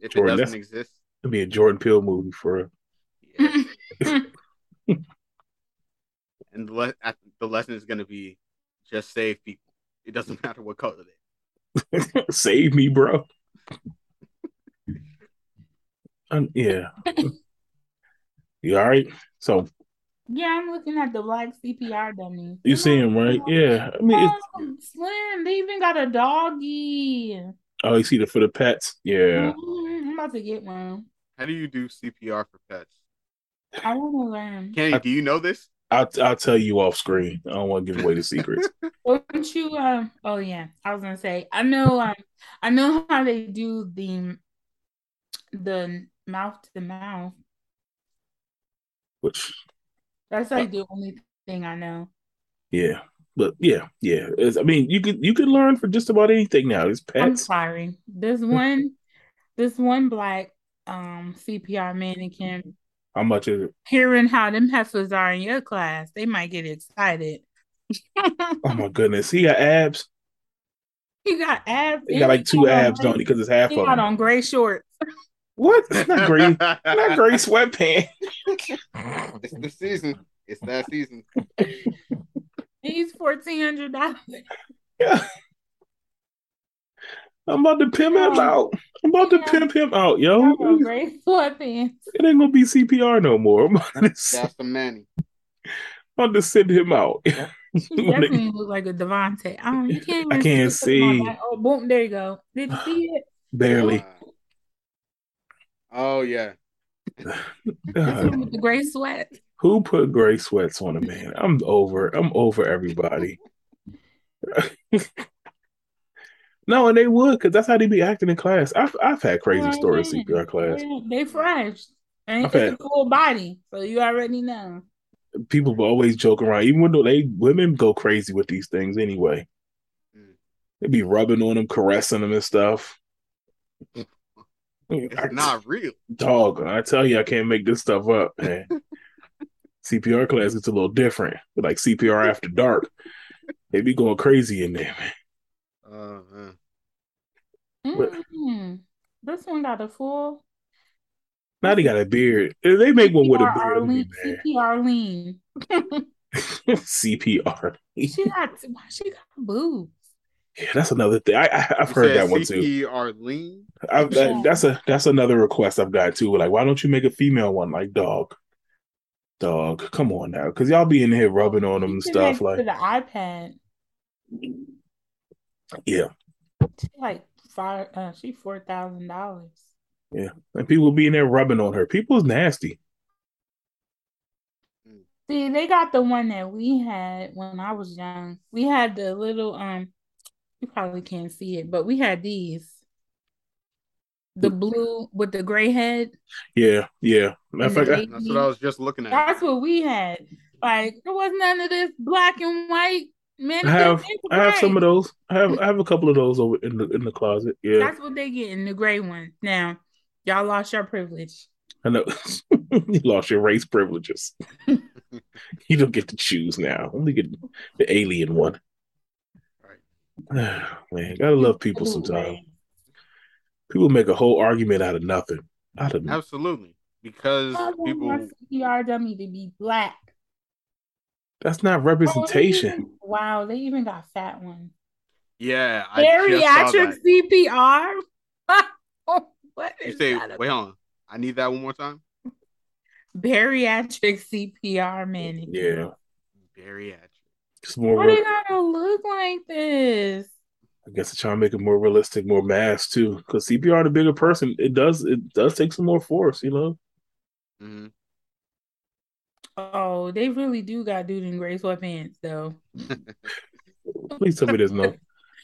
If Jordan, it doesn't exist, It'll be a Jordan Peele movie for yeah. and the, le- the lesson is going to be just save people. It doesn't matter what color they. Save Me, bro. Um, yeah. you all right? So yeah, I'm looking at the black CPR dummy. you see him, right? Yeah. I mean, it's, Oh, Slim, they even got a doggy. oh, you see the for the pets? Yeah. Mhm, I'm about to get one. How do you do CPR for pets? I want to learn. Kenny, do you know this? I'll I'll tell you off screen. I don't want to give away the secrets. Don't you? Um. Oh yeah, I was gonna say. I know. Um. I know how they do the the mouth to mouth. Which, That's like the only thing I know. yeah, but yeah, yeah. It's, I mean, you could you could learn for just about anything now. It's pets. I'm sorry. This one, this one black um CPR mannequin. How much is it? Hearing how them heifers are in your class, they might get excited. Oh my goodness, he got abs. he got abs. He got like two got on abs, don't he? Because it's half He of got them. on gray shorts. What? It's not gray. not gray sweatpants. it's the season. It's that season. He's fourteen hundred dollars. Yeah. I'm about to pimp him out. I'm about to Yeah. pimp him out, yo. Gray sweatpants. It ain't gonna be CPR no more. I'm about to, That's the Manny. I'm about to send him out. He definitely look like a Devontae. Um, you can't. I can't it 'cause of my see. Oh, boom! There you go. Did you see it? Barely. Uh, oh yeah. Uh, with the gray sweat. who put gray sweats on a man? I'm over. I'm over everybody. no, and they would because that's how they be acting in class. I've I've had crazy Right, stories in. CPR class. They fresh. And Okay. it's a cool body, so you already know. People always joke around, even though they women go crazy with these things anyway. Mm. They be rubbing on them, caressing them and stuff. It's I- not real. dog. I tell you, I can't make this stuff up, man. CPR class is a little different, but like CPR after dark, they be going crazy in there, man. Oh man. But- Mm. This one got a full. Now they got a beard. They make one with a beard, it'll be CPR lean. CPR. She got she got boobs. Yeah, that's another thing. I, I have You heard said that one too. CPR lean. I've, that, that's a that's another request I've got too. Like, why don't you make a female one? Like, dog, dog, come on now, because y'all be in here rubbing on them and stuff. connects to Like, the iPad. Yeah, She like five. Uh, she four thousand dollars. Yeah, and people be in there rubbing on her. People's nasty. See, they got the one that we had when I was young. We had the little um. You probably can't see it, but we had these. The blue with the gray head. Yeah, yeah. Matter of fact, the I- lady- That's what I was just looking at. That's what we had. Like there was none of this black and white. Man, I have I have some of those. I have I have a couple of those over in the in the closet. Yeah, That's what they get in the gray one. Now, y'all lost your privilege. I know. you lost your race privileges. you don't get to choose now. Only get the alien one. Right. Man, gotta love people sometimes. People make a whole argument out of nothing. Out of Absolutely, because I want my people. CPR dummy to be black. That's not representation. Wow, they even got fat ones. Yeah, I Bariatric that. CPR. what You is say, that? wait, hold on. I need that one more time. Bariatric CPR man. Yeah, Bariatric. it's more. Why real- they gotta look like this? I guess they're trying to make it more realistic, more mass too. Because CPR, the bigger person, it does it does take some more force. You know. hmm Oh, they really do got dude in gray sweatpants though. Please tell me there's no.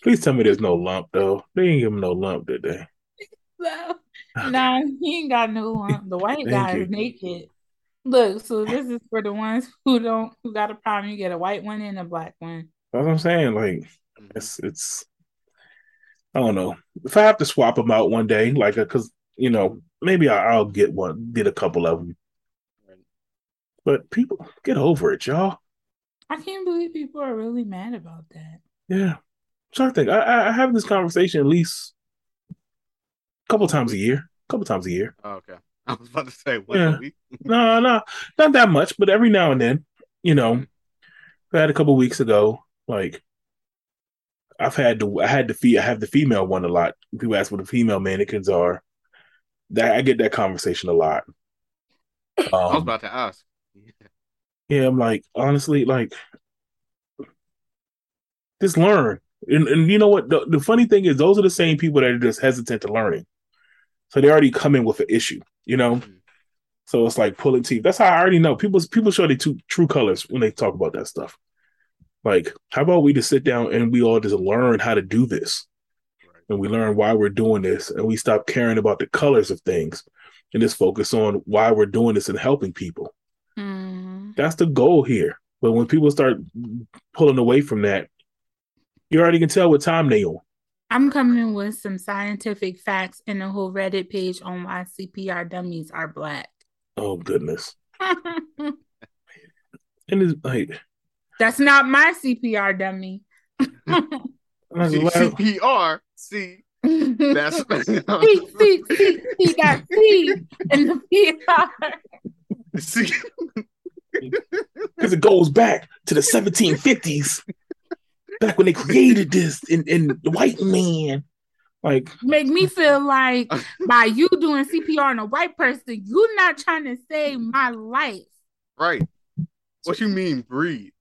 Please tell me there's no lump though. They ain't give him no lump, did they? So, nah, he ain't got no lump. The white guy you. is naked. Look, so this is for the ones who don't who got a problem. You get a white one and a black one. That's what I'm saying. Like it's it's. I don't know if I have to swap them out one day, like because you know maybe I, I'll get one, get a couple of them. Right. But people get over it, y'all. I can't believe people are really mad about that. Yeah, So I'm trying to think. I, I I have this conversation at least a couple times a year. A couple times a year. Oh, okay. I was about to say, once Yeah. a week. No, no, not that much, but every now and then, you know, I had a couple weeks ago, like I've had the I had the fe I have the female one a lot. People ask what the female mannequins are. That I get that conversation a lot. I was Um, about to ask. Yeah, I'm like honestly, like just learn. And, and you know what? The, the funny thing is, those are the same people that are just hesitant to learning. So they already come in with an issue, you know. Mhm. So it's like pulling teeth. That's how I already know. People people show their two true colors when they talk about that stuff. Like, how about we just sit down and we all just learn how to do this, Right. and we learn why we're doing this, and we stop caring about the colors of things, and just focus on why we're doing this and helping people. Mm. That's the goal here. But when people start pulling away from that, you already can tell what time they on. I'm coming in with some scientific facts and a whole Reddit page on why CPR dummies are black. Oh goodness! And it's like That's not my CPR dummy. I was C- like, CPR. See, that's see, see, see, see, got C in the PR. see. because it goes back to the 1750s, back when they created this in, in the white man. Like, Make me feel like by you doing CPR on a white person, you're not trying to save my life. Right. What you mean breathe?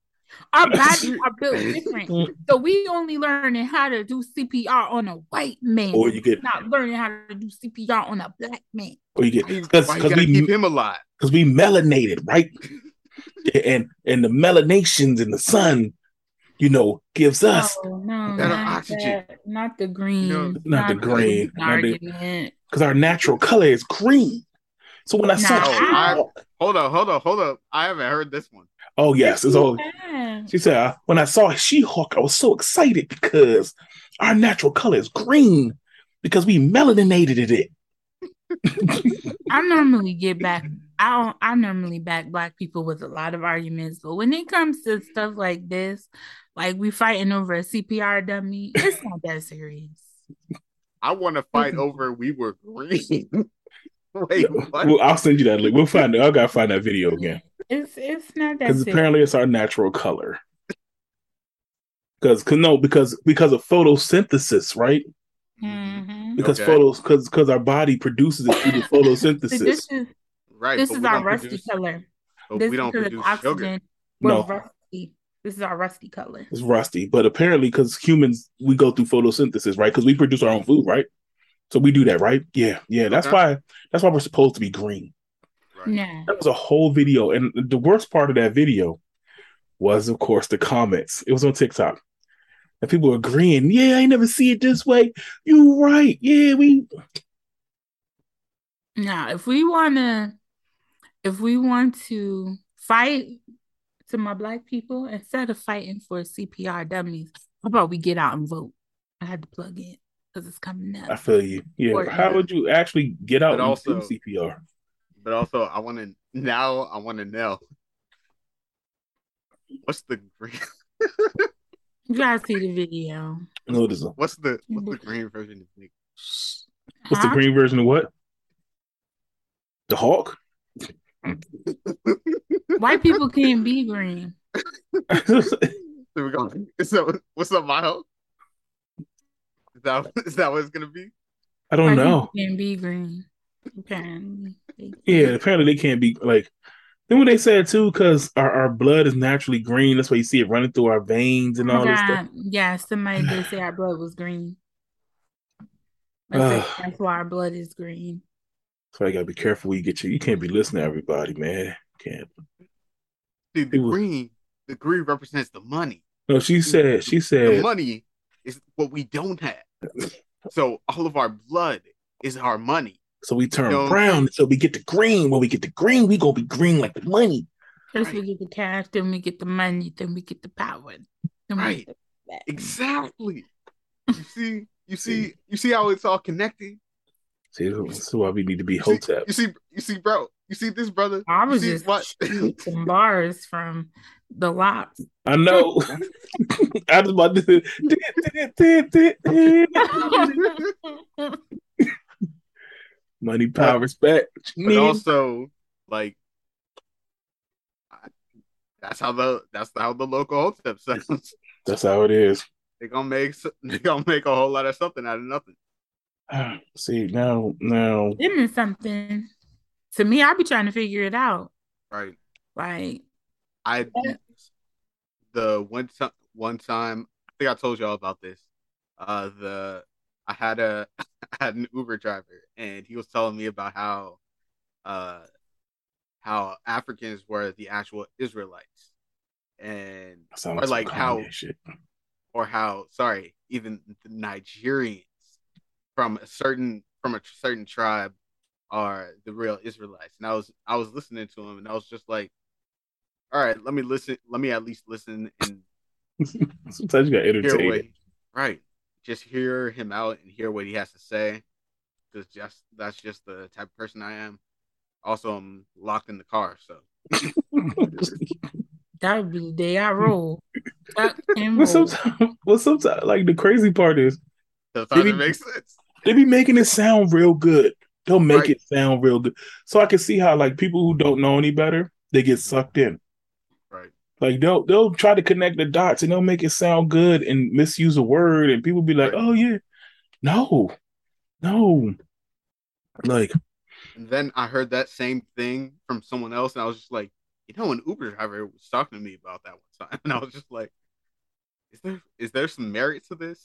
Our bodies are built different. So we only learning how to do CPR on a white man. or you get, not learning how to do CPR on a black man. or you get, you, because why you gotta we keep him alive? because we melanated, right? and and the melanations in the sun, you know, gives us Oh no, Better not oxygen. that. not the green, No, not the green, not the- argument. because our natural color is green. So when I saw, Nah, I- oh. Hold up, hold up, hold up. I haven't heard this one. Oh yes, it's all. Yeah. She said, uh, when I saw She-Hulk, I was so excited because our natural color is green because we melaninated it. I normally get back. I don't, I normally back black people with a lot of arguments, but when it comes to stuff like this, like we fighting over a CPR dummy, it's not that serious. I want to fight over we were green. Wait, what? Well, I'll send you that link. We'll find it. I gotta find that video again It's it's not that because apparently it's our natural color. Because no, because because of photosynthesis, right? Mhm. Because Okay. photos, because because our body produces it through the So photosynthesis. this is Right. this is our rusty produce- color. This we don't because produce it's sugar. oxygen. No. rusty. This is our rusty color. It's rusty, but apparently, because humans we go through photosynthesis, right? Because we produce our own food, right? So we do that, right? Yeah, yeah. That's Okay. why. That's why we're supposed to be green. Right. Yeah. That was a whole video, and the worst part of that video was, of course, the comments. It was on TikTok, and people were agreeing. Yeah, I never see it this way. You right? Yeah, we. Now, if we wanna, if we want to fight to my black people instead of fighting for CPR dummies, how about we get out and vote? I had to plug in because it's coming up. I feel you. Yeah. Or- How would you actually get out But and also- do CPR? But also, I want to now. I want to know what's the green. You gotta see the video. No, this is What's the what's the green version of Nick? what's the green version of what? The Hulk. White people can't be green. There we go. So what's up, Miles? Is that is that what it's gonna be? I don't White know. can't be green. Okay. Yeah, apparently they can't be like. Then what they said too, because our, our blood is naturally green. That's why you see it running through our veins and all this stuff. Yeah, yeah, somebody did say our blood was green. They said that's why our blood is green. So you gotta be careful where you get your. You can't be listening to everybody, man. Can't. See, the was- green, the green represents the money. No, she said. She The said. money is what we don't have. So all of our blood is our money. So we turn No. brown. So we get the green. When we get the green, we gonna be green like the money. First we get the cash, then we get the money, then we get the power. Then we Right. get the Exactly. You see, you see, you see how it's all connected. See, that's why we need to be You see, hotep. you see, you see, bro. You see this brother. I was just what? shooting some bars from the LOX. I know. I was about to. Money, power, respect. but also like I- that's how the that's how the local hotep sounds. That's how it is. They gonna make they gonna make a whole lot of something out of nothing. See now, now Them is something. To me, I'd be trying to figure it out. Right. Like, I the one time one time I think I told y'all about this. Uh the I had a I had an Uber driver and he was telling me about how uh how Africans were the actual Israelites and Or like how- shit. or how sorry even the Nigerians from a certain from a certain tribe are the real Israelites. And I was I was listening to him and I was just like, all right, let me listen. Let me at least listen and Sometimes you got hear entertained. what right. Just hear him out and hear what he has to say. Because just that's just the type of person I am. Also, I'm locked in the car, so that would be the day I roll. Tuck and sometimes, well, sometimes, like the crazy part is sometimes Did it makes sense. they be making it sound real good. They'll make Right. it sound real good. So I can see how like people who don't know any better, they get sucked in. Right. Like they'll they'll try to connect the dots and they'll make it sound good and misuse a word and people be like, Right. "Oh yeah, no, no." Like And then I heard that same thing from someone else, and I was just like, you know, an Uber driver was talking to me about that one time, and I was just like, is there is there some merit to this?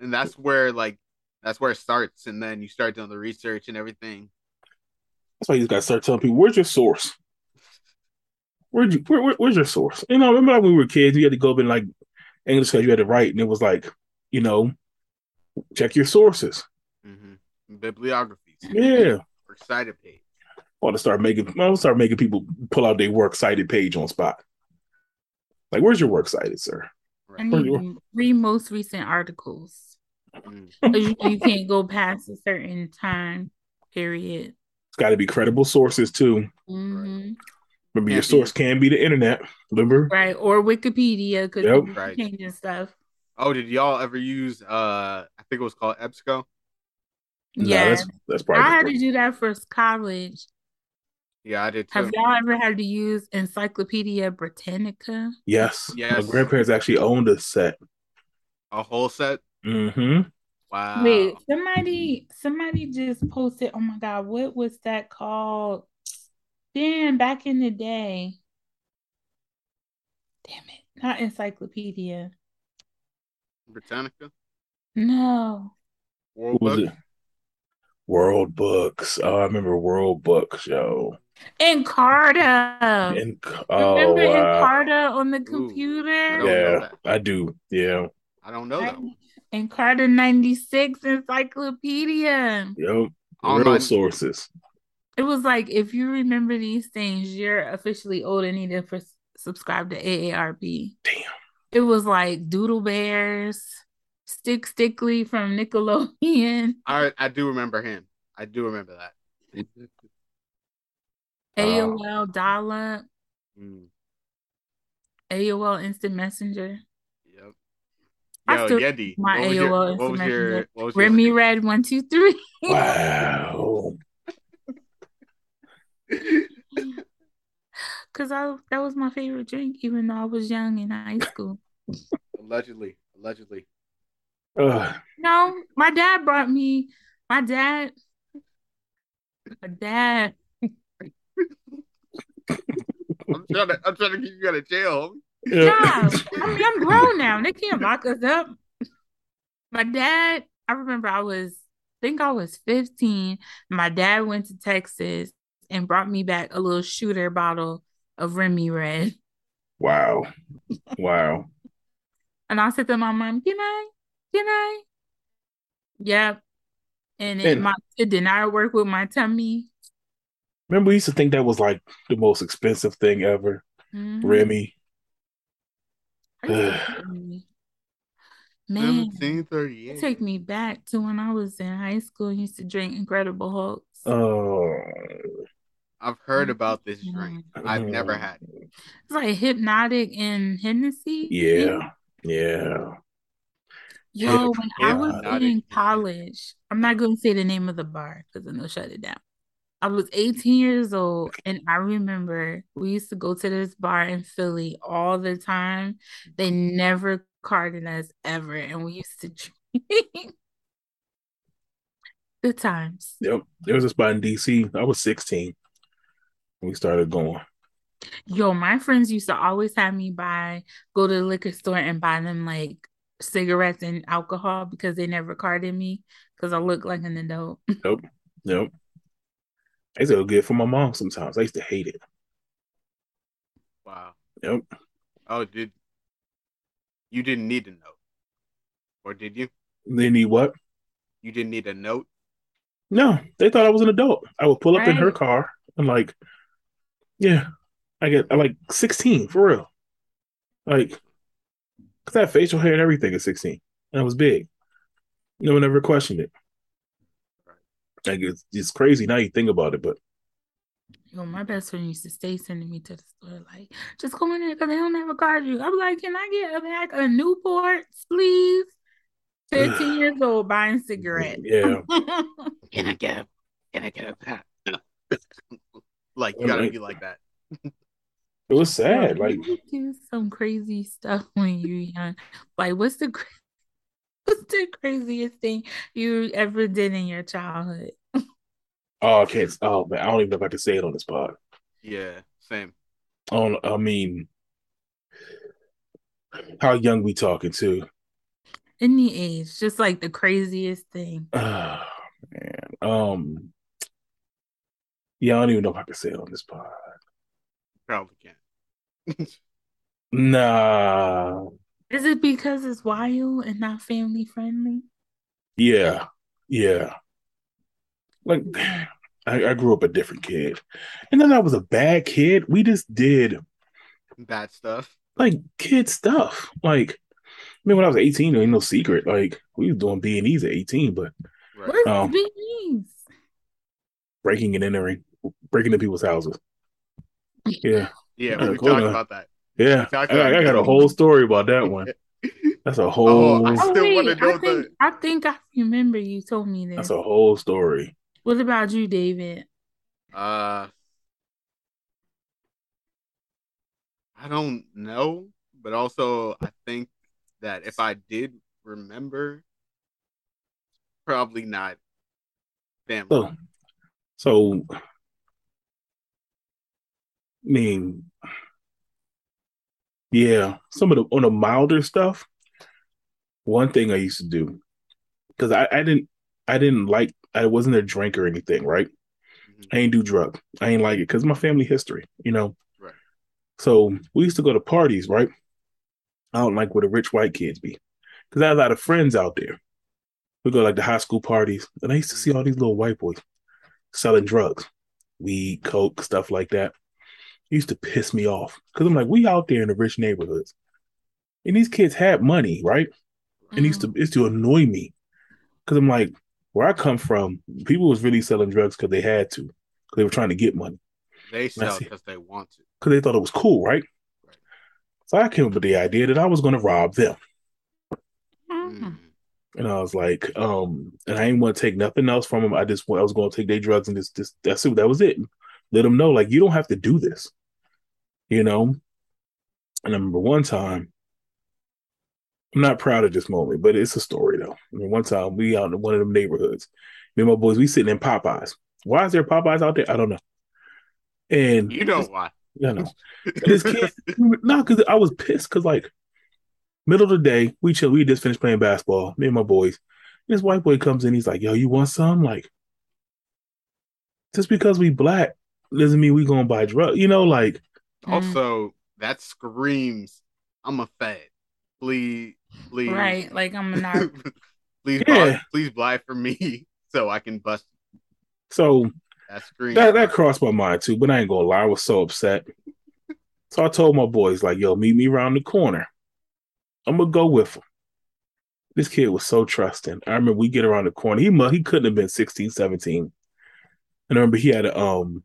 And that's where like that's where it starts, and then you start doing the research and everything. that's why you just gotta start telling people, "Where's your source? Where'd you where, where, where's your source?" You know, remember like when we were kids, you had to go up in like English class, you had to write, and it was like, you know, check your sources. Mm-hmm. Bibliographies, Yeah. works cited page. I want to start making. I want to start making people pull out their work cited page on spot. Like, where's your work cited, sir? I Right. need to read most recent articles. Mm. 'Cause you, you can't go past a certain time period. It's got to be credible sources too. hmm Remember, your Can't be- source can be the internet. Remember? Right. Or Wikipedia because Yep. Right. changing stuff. Oh, did y'all ever use? uh I think it was called EBSCO. No, Yeah, that's that's probably I the had to do that for college. Yeah, I did too. Have y'all ever had to use Encyclopedia Britannica? yes. Yes. My grandparents actually owned a set. A whole set. Hmm Wow. Wait, somebody, somebody just posted. Oh my God, what was that called? Damn, back in the day. Damn it, not Encyclopedia. Britannica. No. World Who was it? World Books. Oh, I remember World Books, yo. Encarta. And oh Remember wow. Encarta on the computer? don't know Yeah. I do. Yeah. I don't know that. one. Encarta 96 Encyclopedia. Yep. On Real my- sources. It was like if you remember these things, you're officially old and need to pres- subscribe to AARP. Damn. It was like Doodle Bears, Stick Stickly from Nickelodeon, I I do remember him. I do remember that. AOL Dial-Up, Mm, AOL Instant Messenger, yep. I Yo, still Yendi, my what AOL your, what Instant was your, Messenger. what was your Remy Red one two three. Wow. Cause I that was my favorite drink, even though I was young in high school. allegedly, allegedly. Ugh. No, my dad brought me. My dad. My dad. I'm trying to, I'm trying to keep you out of jail. No, Yeah. I mean I'm grown now. They can't lock us up. My dad. I remember I was. I think I was 15. My dad went to Texas and brought me back a little shooter bottle of Remy Red. Wow. Wow. And I said to my mom, "Can I? Can I?" Yep. And it, And- my it did not work with my tummy. Remember, we used to think that was like the most expensive thing ever. Mhm. Remy. I used to like Remy. Man, it 1738. take me back to when I was in high school and used to drink Incredible Hulks. Oh. I've heard about this drink. I've never Mm. had it. It's like Hpnotiq and Hennessy. Yeah. Yeah. Yo, when I was in college, I'm not going to say the name of the bar because then they'll shut it down. I was 18 years old, and I remember we used to go to this bar in Philly all the time. They never carded us ever, and we used to drink. Good times. Yep. There was a spot in DC. I was 16 we started going. Yo, my friends used to always have me buy, go to the liquor store and buy them like cigarettes and alcohol because they never carded me because I look like an adult. Yep. I used to go get it for my mom sometimes. I used to hate it. Wow. Yep. Oh, did you didn't need a note, or did you? They need what? You didn't need a note. No, they thought I was an adult. I would pull up in her car and like, yeah, I get I like 16 for real. Like, cause I had facial hair and everything at 16, and I was big. No one ever questioned it. Like it's, it's crazy now you think about it, but Yo, my best friend used to stay sending me to the store, like, just go in there because they don't have a card you. I'm like, can I get a pack of Newports, please? 15 years old buying cigarettes. yeah, Can I get? A, can I get a pat? like you gotta like- be like that. it was sad. Like, you do some crazy stuff when you're young. Like, what's the cra- what's the craziest thing you ever did in your childhood? oh, I can't. Oh man, I don't even know if I can say it on the spot. Yeah, same. I. I mean, how young we talking to? Any age, just like the craziest thing. Oh man. Um. Yeah, I don't even know if I can say it on this pod. Probably can't. Nah. Is it because it's wild and not family friendly? Yeah. Yeah. Like I, I grew up a different kid. And then I was a bad kid. We just did Bad stuff. like kid stuff. Like I mean when I was 18, there ain't no secret. Like we was doing B and E's at 18, but Right. Where's Oh. the beanies? breaking and entering, breaking into people's houses. Yeah. Yeah, Uh, we cool, talked about that. Yeah. talked I, I got a whole story about that one. That's a whole. I Oh still wanna wait, know I think the- I think I remember you told me that. that's a whole story. What about you, David? Uh, I don't know, but also I think that if I did remember, probably not family. So, so, I mean, yeah, some of the on the milder stuff. One thing I used to do because I, I didn't I didn't like I wasn't a drink or anything, right? Mhm. I ain't do drug. I ain't like it because my family history, you know. Right. So we used to go to parties, right? I don't like where the rich white kids be because I had a lot of friends out there. We go like the high school parties, and I used to see all these little white boys selling drugs, weed, coke, stuff like that. It used to piss me off because I'm like, we out there in the rich neighborhoods, and these kids had money, right? And it used to it used to annoy me because I'm like, where I come from, people was really selling drugs because they had to, because they were trying to get money, They sell because they want to. because they thought it was cool, right? Right. So I came up with the idea that I was going to rob them, Mhm. Mm. and I was like, um, and I didn't want to take nothing else from them. I just I was going to take their drugs and just, just that's it. That was it. Let them know, like, you don't have to do this, you know. And I remember one time, I'm not proud of this moment, but it's a story though. I mean, one time we out in one of them neighborhoods, me and my boys, we sitting in Popeyes. Why is there Popeyes out there? I don't know. And You know why? you know, this kid, no, because I was pissed. Because like, middle of the day, we chill. We just finished playing basketball. Me and my boys. This white boy comes in. He's like, "Yo, you want some?" Like, just because we black doesn't mean we gonna buy drugs. You know, like, Mm. Also, that screams, "I'm a fed. Please, please, Right, like I'm an art. please, Yeah. buy, please buy for me so I can bust so that scream." that that crossed my mind too. But I ain't gonna lie, I was so upset. So I told my boys, like, "Yo, meet me around the corner. I'm gonna go with him." This kid was so trusting. I remember we get around the corner. He mu- he couldn't have been 16, 17. And I remember he had a um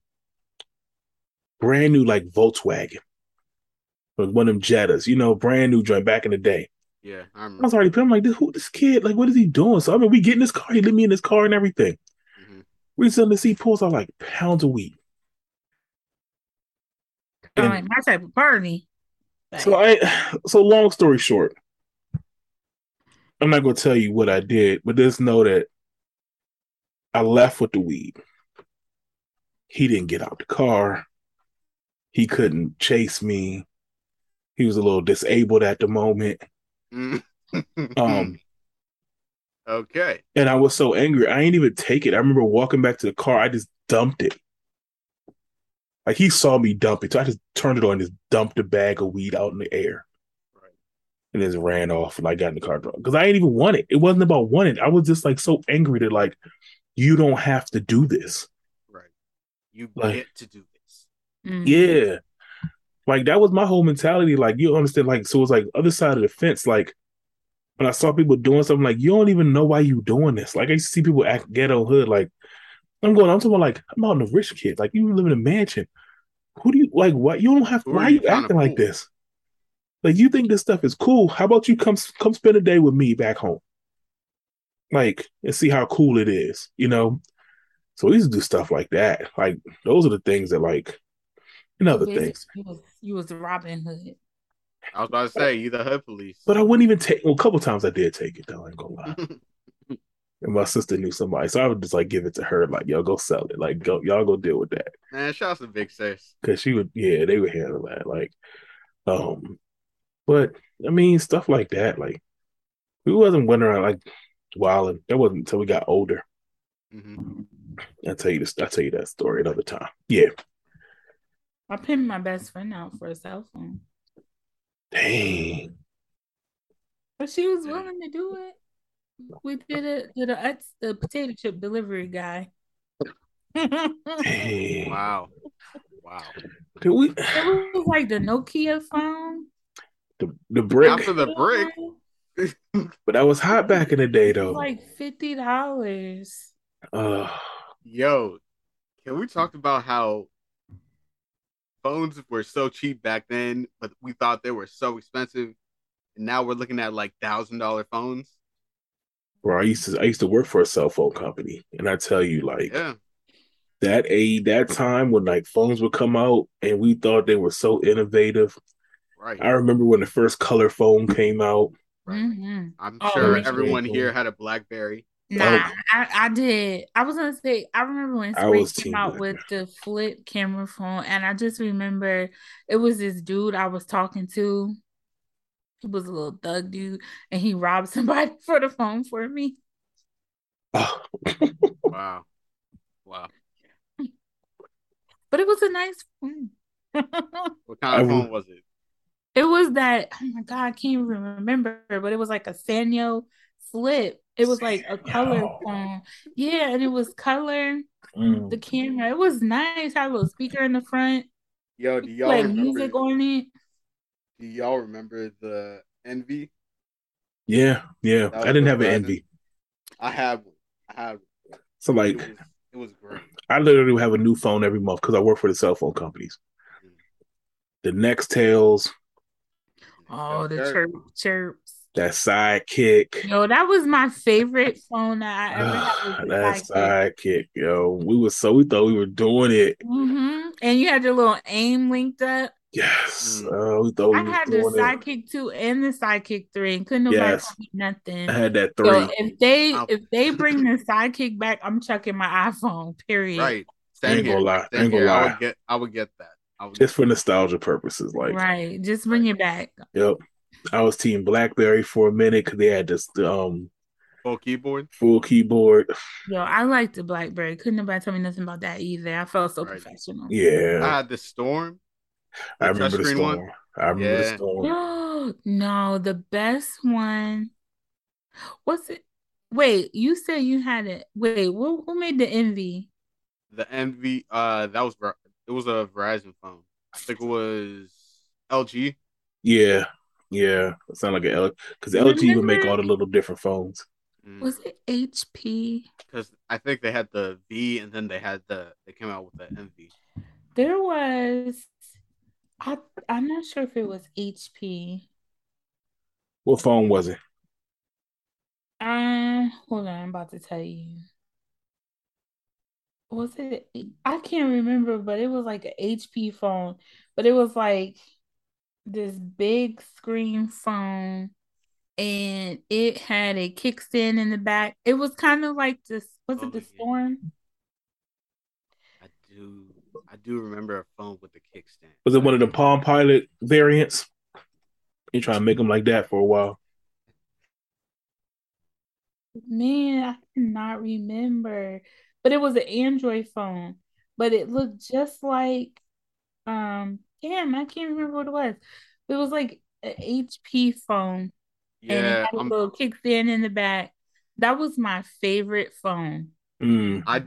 brand new like Volkswagen. Like one of them Jettas, you know, brand new joint back in the day. yeah, I I was already I'm like, this who this kid, like, what is he doing? So I mean, we get in this car, he let me in his car and everything. We Mhm. Recently, he pulls out like pounds of weed. And- like my type of party. So I so long story short, I'm not gonna tell you what I did, but just know that I left with the weed. He didn't get out the car. He couldn't chase me. He was a little disabled at the moment. Mm. Um, okay. and I was so angry. I ain't even take it. I remember walking back to the car. I just dumped it. Like he saw me dump it, so I just turned it on and just dumped a bag of weed out in the air. Right. and just ran off and I got in the car drunk because I ain't even want it. It wasn't about wanting. I was just like so angry that like you don't have to do this. Right. You Like- get to do this. Mhm. Yeah, like that was my whole mentality. Like you understand? Like so, it was like other side of the fence. Like when I saw people doing something, like you don't even know why you doing this. Like I used to see people act ghetto hood. Like I'm going. I'm talking about like I'm out in the rich kid. Like you live in a mansion. Who do you like? What you don't have? Who Why are are you you trying to acting like fool? this? Like you think this stuff is cool? How about you come come spend a day with me back home? Like and see how cool it is, you know. So we used to do stuff like that. Like those are the things that like, and other Basically, things. You was, you was Robin Hood. I was about to say, you the hood police. But I wouldn't even take. Well, a couple times I did take it though. I ain't gonna lie. And my sister knew somebody, so I would just like give it to her. Like, yo, go sell it. Like, go, y'all go deal with that. Man, shout out to Big Sis. because she would yeah they would handle that like um but i mean stuff like that like we wasn't went around like wilding that wasn't until we got older hmm i'll tell you this i'll tell you that story another time yeah I pimped my best friend out for a cell phone, dang but she was willing to do it. We did it. Did a ex the potato chip delivery guy. dang Wow. Wow. Did we It was like the Nokia phone. the, the brick After the brick. but that was hot back in the day though like fifty dollars. uh Yo, can we talk about how phones were so cheap back then, but we thought they were so expensive and now we're looking at like thousand dollar phones. Bro, I used to I used to work for a cell phone company, and I tell you, like Yeah, that a that time when like phones would come out, and we thought they were so innovative. right. I remember when the first color phone came out. Mhm. I'm Oh, sure me too. everyone here had a BlackBerry. Nah, I, I did. I was gonna say I remember when I Sprint was came out with the flip camera phone, and I just remember it was this dude I was talking to. He was a little thug dude, and he robbed somebody for the phone for me. Oh, Wow, wow. But it was a nice phone. What kind of phone was it? It was that, oh my God, I can't even remember, but it was like a Sanyo flip. It was like a color Sanyo. phone. Yeah, and it was color. mm. The camera, it was nice. Had a little speaker in the front, Yo, do y'all like remember? music on it. Do y'all remember the Envy? yeah, yeah. I didn't have an envy. I have. I have. one. So It like, was, it was great. I literally have a new phone every month because I work for the cell phone companies. The next Nextels, Oh, the Sure. chirp chirps. That Sidekick, Yo, that was my favorite phone that I ever had. Ah, Was the that Sidekick. Sidekick, yo. We were so we thought we were doing it. hmm And you had your little AIM linked up. Yes, Mm. uh, we thought we I were had the doing it. Sidekick two and the Sidekick three, and couldn't nobody Yes. nothing. I had that three. So three. if they Ow. if they bring the Sidekick back, I'm chucking my iPhone. Period. Right. I Same ain't here. gonna lie. I Same ain't gonna here. I lie. would get. I would get that. I would Just for nostalgia purposes, like Right. Just bring it back. Yep. I was team BlackBerry for a minute because they had this um full keyboard. full keyboard. Yo, I liked the BlackBerry. Couldn't nobody tell me nothing about that either. I felt so Right. professional. Yeah. I had the Storm. I remember the touchscreen storm. one. I remember the Yeah. storm. no, the best one. What's it? Wait, you said you had it. Wait, who, who made the Envy? The Envy. Uh, that was it was a Verizon phone. I think it was LG. Yeah, yeah. It sounded like an L because LG would make all the little different phones. Was it HP? Because Mm. I think they had the V, and then they had the they came out with the Envy. There was. I I'm not sure if it was HP. What phone was it? Um, hold on, I'm about to tell you. Was it? I can't remember, but it was like an HP phone, but it was like this big screen phone, and it had a kickstand in the back. It was kind of like this. Was Oh, it the yeah. Storm? I do. I do remember a phone with the kickstand. Was it one of the Palm Pilot variants? You try to make them like that for a while. Man, I cannot remember. But it was an Android phone, but it looked just like um damn, I can't remember what it was. It was like an HP phone and it Yeah, had a I'm, little kickstand in the back. That was my favorite phone. Mm. I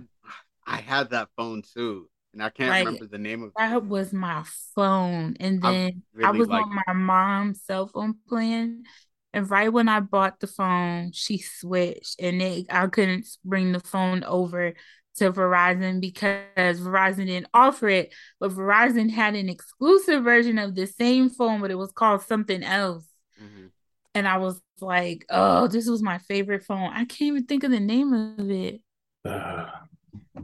I had that phone too, and I can't Like, remember the name of it. That was my phone. And then I really was like on my mom's cell phone plan. And right when I bought the phone, she switched and it, I couldn't bring the phone over to Verizon because Verizon didn't offer it. But Verizon had an exclusive version of the same phone, but it was called something else. Mhm. And I was like, oh, this was my favorite phone. I can't even think of the name of it. Uh,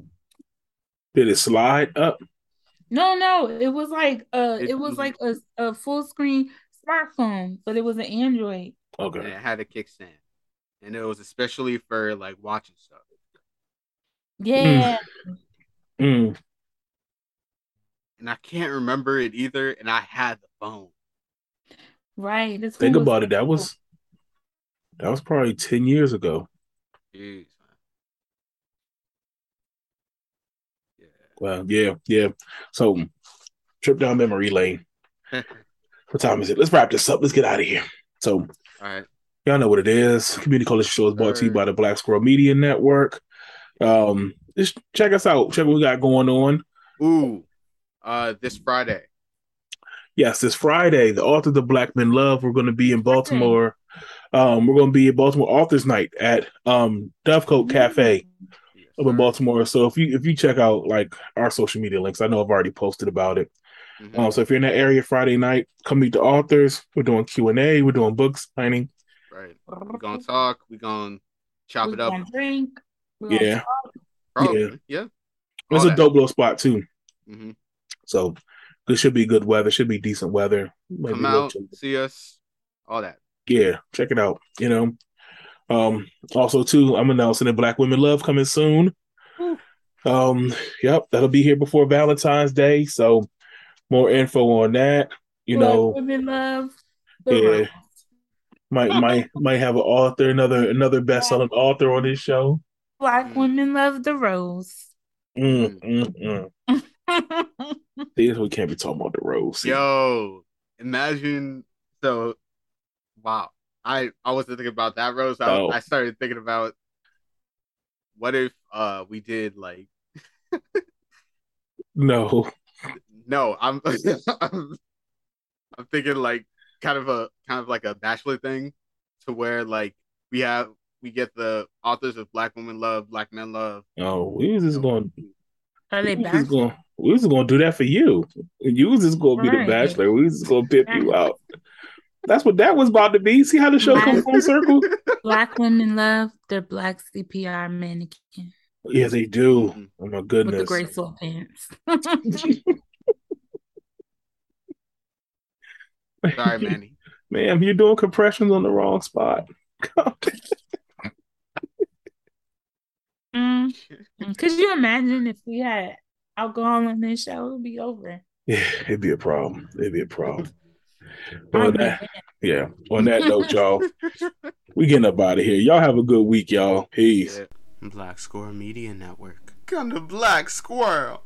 did it slide up? No, no, it was like uh It it was was- like a, a full screen smartphone, but it was an Android. and Okay. it had a kickstand, and it was especially for like watching stuff. Yeah. Mm. And I can't remember it either, and I had the phone. Right. This Think about it. so That was that was probably ten years ago. Jeez, man. Well, yeah, yeah. So trip down memory lane. What time is it? Let's wrap this up. Let's get out of here. So All right. y'all know what it is. Community Coalition Show is brought to you by the Black Squirrel Media Network. Um, just check us out. Check what we got going on. Ooh, uh, this Friday. Yes, this Friday, the author of Black Men Love. We're going to be in Baltimore. Um, we're going to be at Baltimore Authors Night at um Dovecote Cafe Yes, up in. Baltimore. So if you if you check out like our social media links, I know I've already posted about it. Mhm. Um, so if you're in that area Friday night, come meet the authors. We're doing Q and A. We're doing book signing. Right. We're gonna talk. We're gonna chop We it up. gonna drink. We gonna Yeah. talk. Probably. Yeah. It's All a dope little spot too. Mhm. So this should be good weather. Should be decent weather. Maybe Come out, see us, all that. yeah, check it out. You know, um, also too, I'm announcing that Black Women Love coming soon. Woo. Um, yep, that'll be here before Valentine's Day. So more info on that. You Black know, women love Yeah. rose. might might might have an author, another another best selling author on this show. Black Mm. women love the rose. Mm, mm, mm. See, we can't be talking about the rose. See, Yo, imagine so. Wow, I I wasn't thinking about that, Rose. I, Oh. I started thinking about what if uh we did like No, no, I'm I'm, I'm thinking like kind of a kind of like a bachelor thing, to where like we have we get the authors of Black Women Love, Black Men Love. Oh, we was just going. Are they We was back? just going. We was just going to do that for you. You was just going to be the bachelor. We was just going to pimp you out. That's what that was about to be. See how the show come full circle? Black women love their black CPR mannequin Yeah, they do. Mhm. Oh my goodness. with goodness. the gray sweatpants. Sorry, Manny. Ma'am, you're doing compressions on the wrong spot. Mm. Could you imagine if we had alcohol on this show? It would be over. yeah, it'd be a problem. It'd be a problem. I On that, yeah. On that note, y'all, we getting up out of here. Y'all have a good week, y'all. Peace. Black Squirrel Media Network. Come to Black Squirrel.